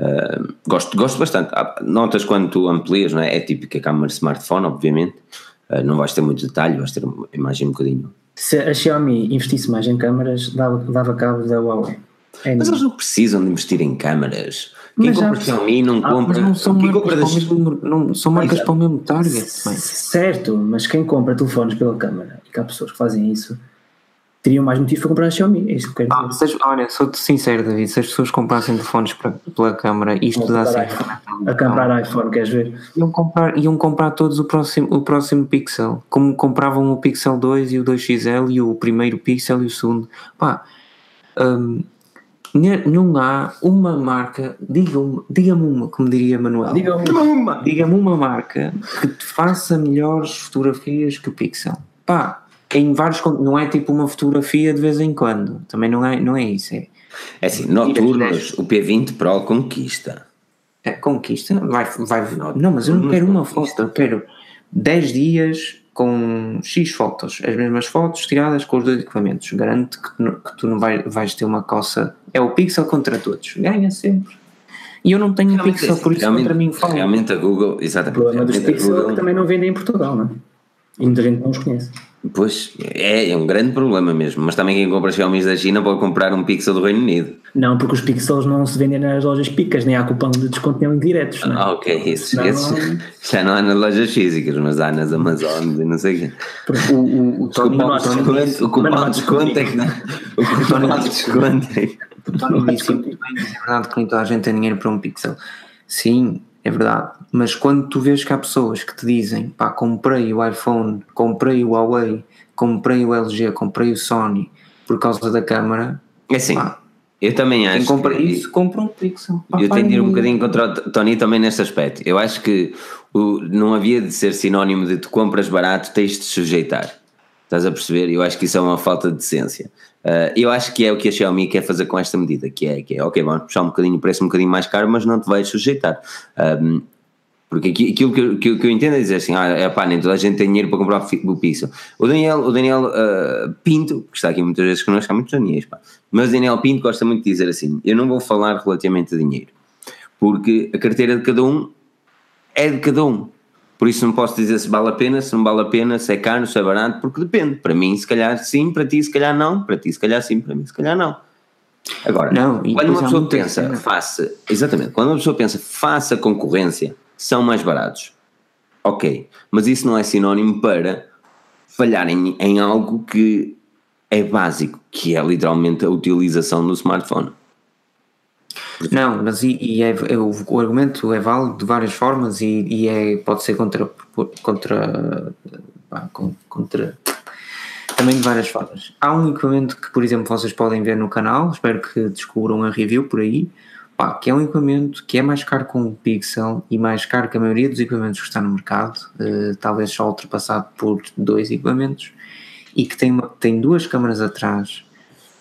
Uh, gosto, gosto bastante. Ah, Notas quando tu amplias, não é? É típica câmara de smartphone, obviamente. Uh, não vais ter muito detalhe, vais ter uma imagem um bocadinho. Se a Xiaomi investisse mais em câmaras, dava, dava cabo da Huawei. É Mas eles não precisam de investir em câmaras. Quem Mas compra Xiaomi não Ah, compra. Não são quem marcas, compra para o das- mesmo, não, são marcas Exato. para o mesmo target. bem. Certo, mas quem compra telefones pela câmara, e que há pessoas que fazem isso, teriam mais motivos para comprar a Xiaomi. É isso que eu quero Ah, dizer. se as- olha, sou-te sincero, David. Se as pessoas comprassem telefones para- pela câmara, comprar certo. A comprar iPhone, queres ver? Iam comprar, iam comprar todos o próximo, o próximo Pixel, como compravam o Pixel 2 e o 2XL e o primeiro Pixel e o segundo. Pá, ne- não há uma marca, diga-me diga uma, como diria Manuel, Digam diga-me uma marca que te faça melhores fotografias que o Pixel. Pá, em vários, não é tipo uma fotografia de vez em quando, também não é, não é isso, é, É assim, noturnos, o P20 Pro conquista. É, conquista, vai, vai. Não, mas eu não quero uma foto, eu quero 10 dias com X fotos, as mesmas fotos tiradas com os dois equipamentos. Garanto que, tu não- que tu não vai, vais ter uma coça. É o pixel contra todos, ganha sempre. E eu não tenho Realmente, pixel, por isso contra mim fala. Realmente a Google, O exatamente. problema dos realmente a Pixel é que também não vendem em Portugal, não é? E muita gente não os conhece. Pois, é, é um grande problema mesmo. Mas também quem compra Xiaomi da China pode comprar um Pixel do Reino Unido. Não, porque os Pixels não se vendem nas lojas picas, nem há cupom de desconto nem diretos, não é? Ah, ok, isso. Não. Esses já não há nas lojas físicas, mas há nas Amazonas e não sei o quê. O, o, o Tony, Cupom não de desconto, o cupom não de desconto é que não. O cupom de desconto é que. o Tony disse é que nem toda a gente tem dinheiro para um pixel. Sim, é verdade. Mas quando tu vês que há pessoas que te dizem pá, comprei o iPhone, comprei o Huawei, comprei o LG, comprei o Sony por causa da câmara, É assim, Pá, eu também quem acho. compra que- isso compra um pixel. Pá, Eu tenho de ir um bocadinho contra o Tony também neste aspecto. Eu acho que o, não havia de ser sinónimo de tu compras barato, tens de sujeitar. Estás a perceber? Eu acho que isso é uma falta de decência. Uh, eu acho que é o que a Xiaomi quer fazer com esta medida, que é, que é ok, vamos puxar um bocadinho o preço um bocadinho mais caro, mas não te vais sujeitar. Um, porque aquilo que, eu, que, eu entendo é dizer assim, ah, é pá, nem toda a gente tem dinheiro para comprar o Pixel. O Daniel, o Daniel uh, Pinto, que está aqui muitas vezes connosco, há muitos Daniels, pá, mas o Daniel Pinto gosta muito de dizer assim, eu não vou falar relativamente a dinheiro, porque a carteira de cada um é de cada um. Por isso não posso dizer se vale a pena, se não vale a pena, se é caro, se é barato, porque depende. Para mim, se calhar sim, para ti, se calhar não, para ti, se calhar sim, para mim, se calhar não. Agora, não, quando uma pessoa pensa, faça, exatamente, quando uma pessoa pensa, faça concorrência, são mais baratos. Ok, mas isso não é sinónimo para falhar em, em algo que é básico, que é literalmente a utilização do smartphone. Não, mas e, e é, é, o, o, argumento é válido de várias formas e, e é, pode ser contra, contra, contra também de várias formas. Há um equipamento que, por exemplo, vocês podem ver no canal, espero que descubram a review por aí, pá, que é um equipamento que é mais caro com o Pixel e mais caro que a maioria dos equipamentos que está no mercado, uh, talvez só ultrapassado por dois equipamentos, e que tem, uma, tem duas câmaras atrás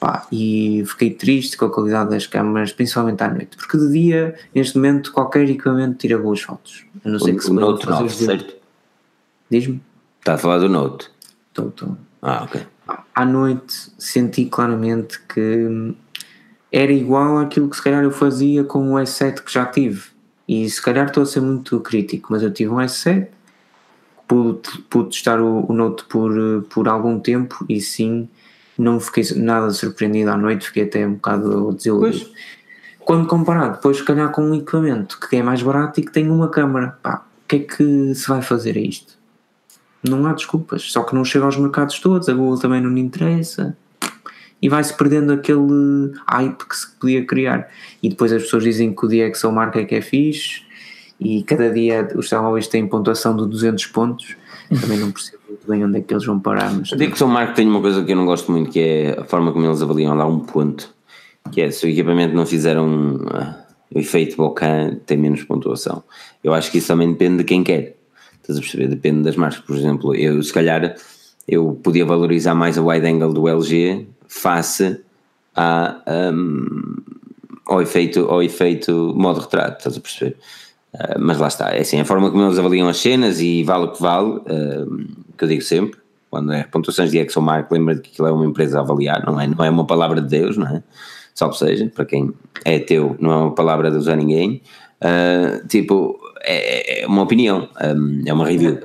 Pá, e fiquei triste com a qualidade das câmaras, principalmente à noite, porque de dia, neste momento, qualquer equipamento tira boas fotos. A não ser que se o Note 9, certo? Diz-me? Está a falar do Note? Estou, estou. Ah, ok. À noite senti claramente que era igual àquilo que se calhar eu fazia com o S7 que já tive. E se calhar estou a ser muito crítico, mas eu tive um S7, pude, pude testar o, o Note por, por algum tempo e sim não fiquei nada surpreendido à noite, fiquei até um bocado desiludido. Pois. Quando comparado depois, se calhar, com um equipamento que é mais barato e que tem uma câmara, pá, o que é que se vai fazer a isto? Não há desculpas, só que não chega aos mercados todos, a Google também não lhe interessa e vai-se perdendo aquele hype que se podia criar. E depois as pessoas dizem que o DxO marca é que é fixe e cada dia os telemóveis têm pontuação de 200 pontos. Também não percebo muito bem onde é que eles vão parar. Mas... Eu digo que são marca tem uma coisa que eu não gosto muito, que é a forma como eles avaliam lá um ponto. Que é se o equipamento não fizer um, uh, efeito bocã, tem menos pontuação. Eu acho que isso também depende de quem quer. Estás a perceber? Depende das marcas. Por exemplo, eu se calhar eu podia valorizar mais a wide angle do LG face a, um, ao, efeito, ao efeito modo retrato, estás a perceber? Uh, mas lá está, é assim, a forma como eles avaliam as cenas e vale o que vale, uh, que eu digo sempre, quando é pontuações de ExoMark, lembra de que aquilo é uma empresa a avaliar, não é, não é uma palavra de Deus, não é? Salve seja, para quem é teu, não é uma palavra de usar ninguém, uh, tipo, é, é, uma opinião, um, é uma review.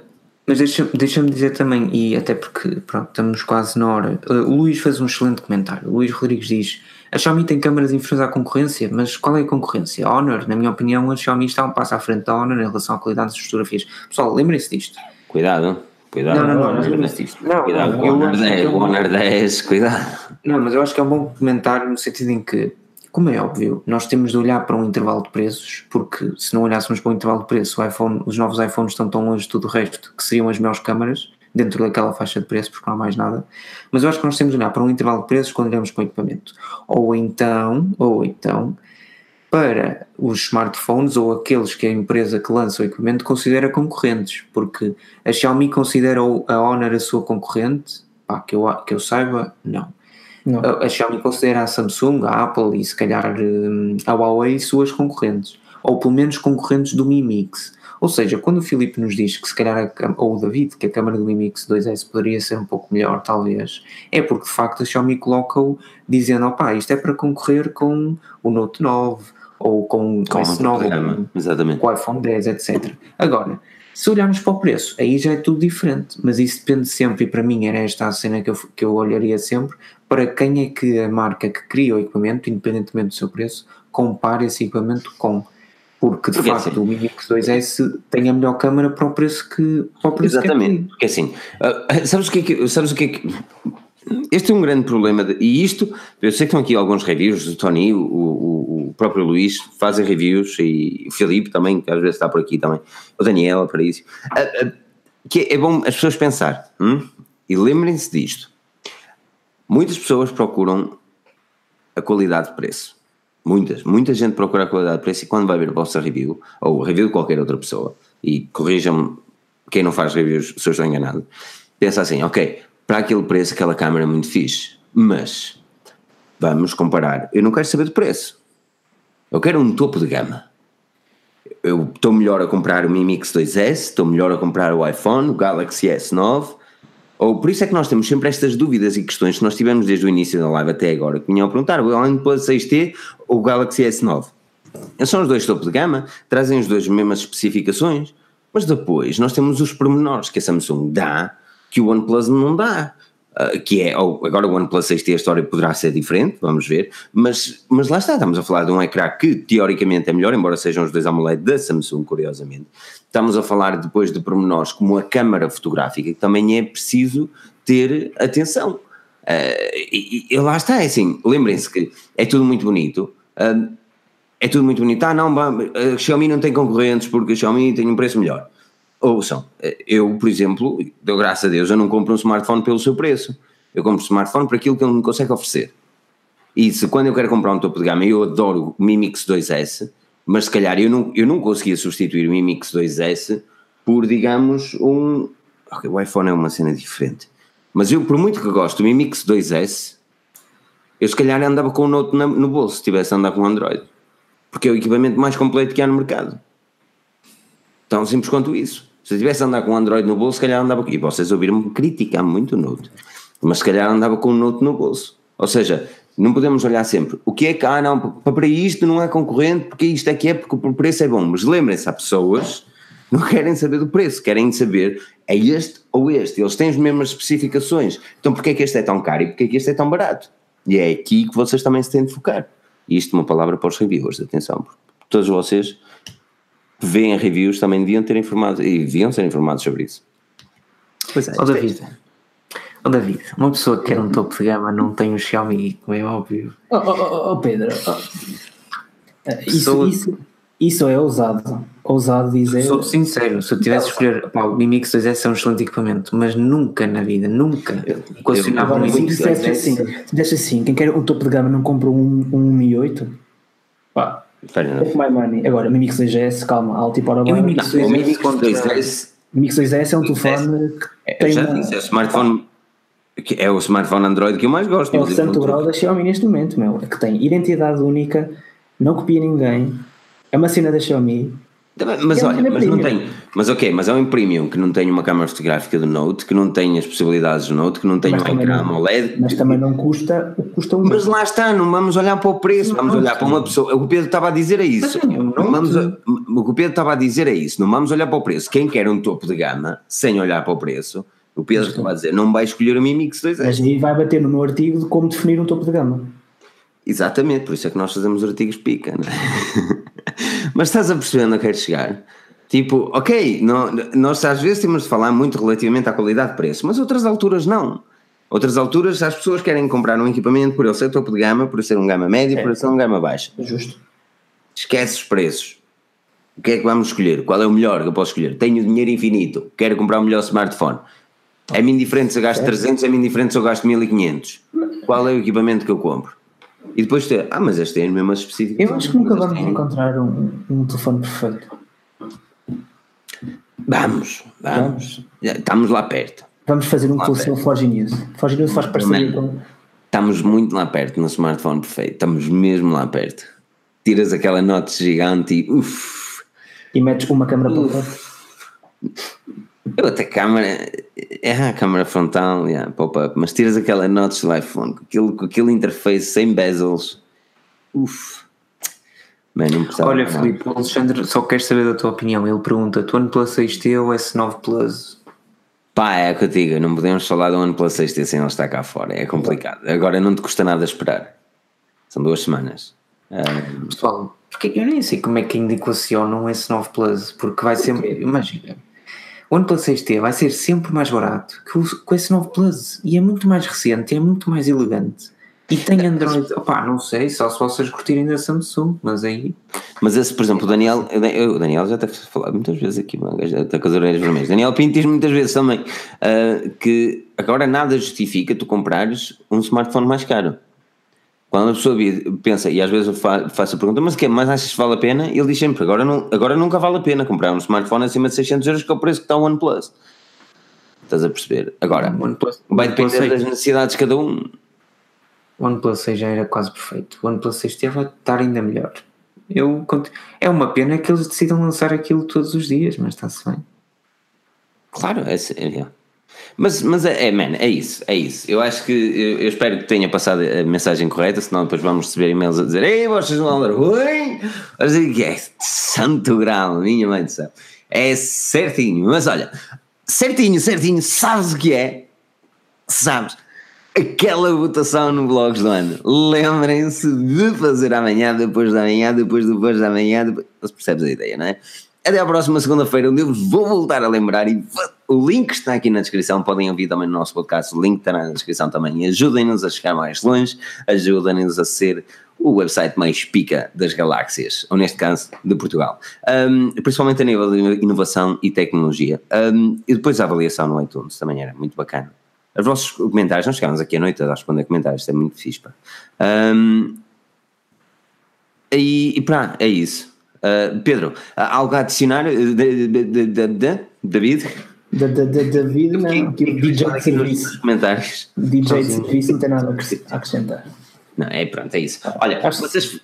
Mas deixa-me deixa dizer também, e até porque pronto, estamos quase na hora, o Luís fez um excelente comentário. O Luís Rodrigues diz: a Xiaomi tem câmaras inferiores à concorrência, mas qual é a concorrência? A Honor, na minha opinião, a Xiaomi está um passo à frente da Honor em relação à qualidade das fotografias. Pessoal, lembrem-se disto. Cuidado, cuidado. Não, não, não, não lembrem-se disto. Não, cuidado, o Honor 10, o Honor 10, cuidado. Não, mas eu acho que é um bom comentário no sentido em que como é óbvio, nós temos de olhar para um intervalo de preços, porque se não olhássemos para um intervalo de preço, iPhone, os novos iPhones estão tão longe de tudo o resto que seriam as melhores câmaras dentro daquela faixa de preço, porque não há mais nada. Mas eu acho que nós temos de olhar para um intervalo de preços quando olhamos para o equipamento. Ou então, ou então, para os smartphones ou aqueles que a empresa que lança o equipamento considera concorrentes, porque a Xiaomi considera a Honor a sua concorrente, pá, que, eu, que eu saiba, não. Não. A Xiaomi considera a Samsung, a Apple e se calhar hum, a Huawei suas concorrentes, ou pelo menos concorrentes do Mi Mix. Ou seja, quando o Filipe nos diz que se calhar, a, ou o David, que a câmera do Mi Mix 2S poderia ser um pouco melhor, talvez, é porque de facto a Xiaomi coloca-o dizendo, opá, isto é para concorrer com o Note 9, ou com, com o S9, com o iPhone 10, etc. Agora, se olharmos para o preço, aí já é tudo diferente, mas isso depende sempre, e para mim era esta a cena que eu, que eu olharia sempre, para quem é que a marca que cria o equipamento, independentemente do seu preço, compara esse equipamento com. Porque de porque facto assim, o Mi Mix 2S tem a melhor câmera para o preço que. Para o preço exatamente, que é porque assim, uh, sabes o que é que. Sabes o que, é que este é um grande problema, de, e isto, eu sei que estão aqui alguns reviews, o Tony, o, o, o, próprio Luís fazem reviews, e o Filipe também, que às vezes está por aqui também, o Daniel, para isso, uh, uh, que é bom as pessoas pensar, hum? e lembrem-se disto, Muitas pessoas procuram a qualidade de preço. Muitas, muita gente procura a qualidade de preço e quando vai ver a vossa review, ou a review de qualquer outra pessoa, e corrijam-me quem não faz reviews se eu estou enganado, pensa assim, ok, para aquele preço, aquela câmera é muito fixe. Mas, vamos comparar. Eu não quero saber do preço. Eu quero um topo de gama. Eu estou melhor a comprar o Mi Mix 2S, estou melhor a comprar o iPhone, o Galaxy S9. Ou por isso é que nós temos sempre estas dúvidas e questões que nós tivemos desde o início da live até agora, que vinham a perguntar o OnePlus 6T ou o Galaxy S9. São os dois topo de gama, trazem os dois as mesmas especificações, mas depois nós temos os pormenores que a Samsung dá que o OnePlus não dá. Uh, que é, ou agora o OnePlus 6T a história poderá ser diferente, vamos ver, mas, mas lá está, estamos a falar de um ecrã que teoricamente é melhor, embora sejam os dois AMOLED da Samsung, curiosamente. Estamos a falar depois de pormenores como a câmara fotográfica, que também é preciso ter atenção. Uh, e, e, lá está, é assim, lembrem-se que é tudo muito bonito, uh, é tudo muito bonito. Ah, não, a Xiaomi não tem concorrentes porque a Xiaomi tem um preço melhor. Ouçam, eu, por exemplo, deu graças a Deus, eu não compro um smartphone pelo seu preço. Eu compro um smartphone por aquilo que ele me consegue oferecer. E se quando eu quero comprar um topo de gama, eu adoro o Mi Mix 2S, mas se calhar eu não, eu não conseguia substituir o Mi Mix 2S por, digamos, um. O iPhone é uma cena diferente. Mas eu, por muito que gosto do Mi Mix 2S, eu se calhar andava com o Note no bolso se tivesse a andar com o Android. Porque é o equipamento mais completo que há no mercado. Tão simples quanto isso. Se eu tivesse a andar com um Android no bolso, se calhar andava. E vocês ouviram-me criticar muito o Note. Mas se calhar andava com o Note no bolso. Ou seja, não podemos olhar sempre. O que é que, ah, não, para isto não é concorrente, porque isto é que é, porque o preço é bom. Mas lembrem-se, há pessoas que não querem saber do preço, querem saber é este ou este. Eles têm as mesmas especificações. Então porquê é que este é tão caro e porquê é que este é tão barato? E é aqui que vocês também se têm de focar. E isto é uma palavra para os reviewers, atenção, porque todos vocês veem reviews também deviam ter informado e deviam ser informados sobre isso. Pois é. Oh, David, oh, David, uma pessoa que quer um topo de gama não tem um Xiaomi, como é óbvio. Oh, oh, oh Pedro, isso, isso, isso é ousado. Ousado dizer. Sou sincero, se eu tivesse de escolher, pá, o Mi Mix 2S é um excelente equipamento, mas nunca na vida, nunca equacionava um Mi Mix 2S. Assim, se assim, quem quer um topo de gama não compra um, um Mi 8, pá, Take my money. Agora, Mi Mix 2S, calma, alto e para baixo. O Mi Mix 2S. O Mix 2S é um telefone que tem. Já disse, é o smartphone. É o smartphone Android que eu mais gosto. É o santo grau da Xiaomi neste momento, meu. É que tem identidade única, não copia ninguém. É uma cena da Xiaomi mas é olha, mas não tem. Mas ok, mas é um premium que não tem uma câmera fotográfica do Note, que não tem as possibilidades do Note, que não tem mas um ecrã AMOLED. Mas também não custa, custa um. Mas lá está, não vamos olhar para o preço, não, vamos olhar para uma pessoa. O que o Pedro estava a dizer é isso. Não vamos, o que o Pedro estava a dizer é isso. Não vamos olhar para o preço. Quem quer um topo de gama, sem olhar para o preço, o Pedro estava a dizer, não vai escolher o Mi Mix 2 Mas aí vai bater no meu artigo de como definir um topo de gama. Exatamente, por isso é que nós fazemos artigos pica, não é? Mas estás a perceber onde eu quero chegar? Tipo, ok, não, nós às vezes temos de falar muito relativamente à qualidade de preço, mas outras alturas não. Outras alturas as pessoas querem comprar um equipamento por ele ser topo de gama, por ser um gama média, é. por ser um gama baixa. Justo. Esquece os preços. O que é que vamos escolher? Qual é o melhor que eu posso escolher? Tenho dinheiro infinito, quero comprar o melhor smartphone. É-me indiferente se eu gasto 300, é-me indiferente se eu gasto 1500. Qual é o equipamento que eu compro? E depois ter, ah, mas este é as mesmas específicas. Eu acho que nunca vamos encontrar um, um telefone perfeito. Vamos, vamos. Estamos lá perto. Vamos fazer um curso no Forge News. Forge News faz parceria com. Estamos muito lá perto no smartphone perfeito. Estamos mesmo lá perto. Tiras aquela nota gigante e uff. E metes uma câmera para fora. Outra câmera, é a câmera frontal, yeah, pop-up, mas tiras aquela notch do iPhone com aquele, com aquele interface sem bezels. Uff. Olha, Filipe, o Alexandre só quer saber da tua opinião. Ele pergunta: tu OnePlus 6T ou S9 Plus? Pá, é que eu digo, não podemos falar do OnePlus 6T sem ele estar cá fora. É complicado. Agora não te custa nada esperar. São duas semanas. Um... Pessoal, porque eu nem sei como é que ainda equacionam um S9 Plus, porque vai ser. Imagina, o OnePlus 6T vai ser sempre mais barato que o, que o S9 Plus e é muito mais recente, é muito mais elegante. E tem Android, opá, não sei, só se vocês curtirem da Samsung, mas aí. Mas esse, por exemplo, o Daniel, o Daniel já tem falado muitas vezes aqui, está com as orelhas vermelhas. Daniel Pinto diz muitas vezes também uh, que agora nada justifica tu comprares um smartphone mais caro. Quando a pessoa pensa, e às vezes eu faço a pergunta, mas o que Mas achas que vale a pena? Ele diz sempre, agora, não, agora nunca vale a pena comprar um smartphone acima de 600 euros, que é o preço que está o OnePlus. Estás a perceber? Agora, OnePlus, vai OnePlus depender das 6, necessidades de cada um. OnePlus 6 já era quase perfeito. O OnePlus 6 teve a estar ainda melhor. Eu, é uma pena que eles decidam lançar aquilo todos os dias, mas está-se bem. Claro, é, assim, é. Mas, mas é, é, man, é isso, é isso. Eu acho que eu, eu espero que tenha passado a mensagem correta, senão depois vamos receber e-mails a dizer Ei, vocês não andam ruim! Que é santo grau, minha mãe do céu. É certinho, mas olha, certinho, certinho, sabes o que é? Sabes? Aquela votação no Blogs do ano. Lembrem-se de fazer amanhã, depois da manhã, depois depois da manhã. Depois... Percebes a ideia, não é? Até à próxima segunda-feira, onde eu vou voltar a lembrar e o link está aqui na descrição. Podem ouvir também no nosso podcast, o link está na descrição também. Ajudem-nos a chegar mais longe, ajudem-nos a ser o website mais pica das galáxias, ou neste caso, de Portugal. Um, principalmente a nível de inovação e tecnologia. Um, e depois a avaliação no iTunes também era muito bacana. Os vossos comentários, nós chegámos aqui à noite a responder comentários, isto é muito fixe. Um, e, e pá, é isso. Uh, Pedro, algo a adicionar? De, de, David? Da, da, da, David, não. Que o DJ de serviço. Nos comentários. DJ de serviço não tem nada a acres- a acrescentar. Não, é pronto, é isso. Olha, vocês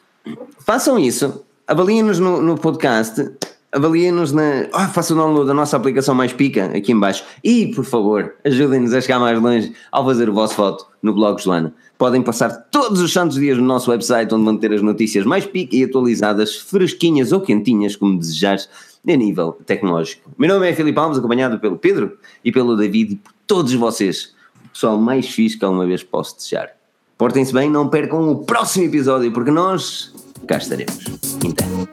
façam isso, avaliem-nos no, no podcast, avaliem-nos na. Oh, façam o download da nossa aplicação mais pica aqui em baixo e, por favor, ajudem-nos a chegar mais longe ao fazer o vosso voto no blog Joana. Podem passar todos os santos dias no nosso website onde vão ter as notícias mais pica e atualizadas, fresquinhas ou quentinhas, como desejares, a nível tecnológico. Meu nome é Filipe Alves, acompanhado pelo Pedro e pelo David e por todos vocês. O pessoal mais fixe que alguma vez posso desejar. Portem-se bem, não percam o próximo episódio, porque nós cá estaremos. Então.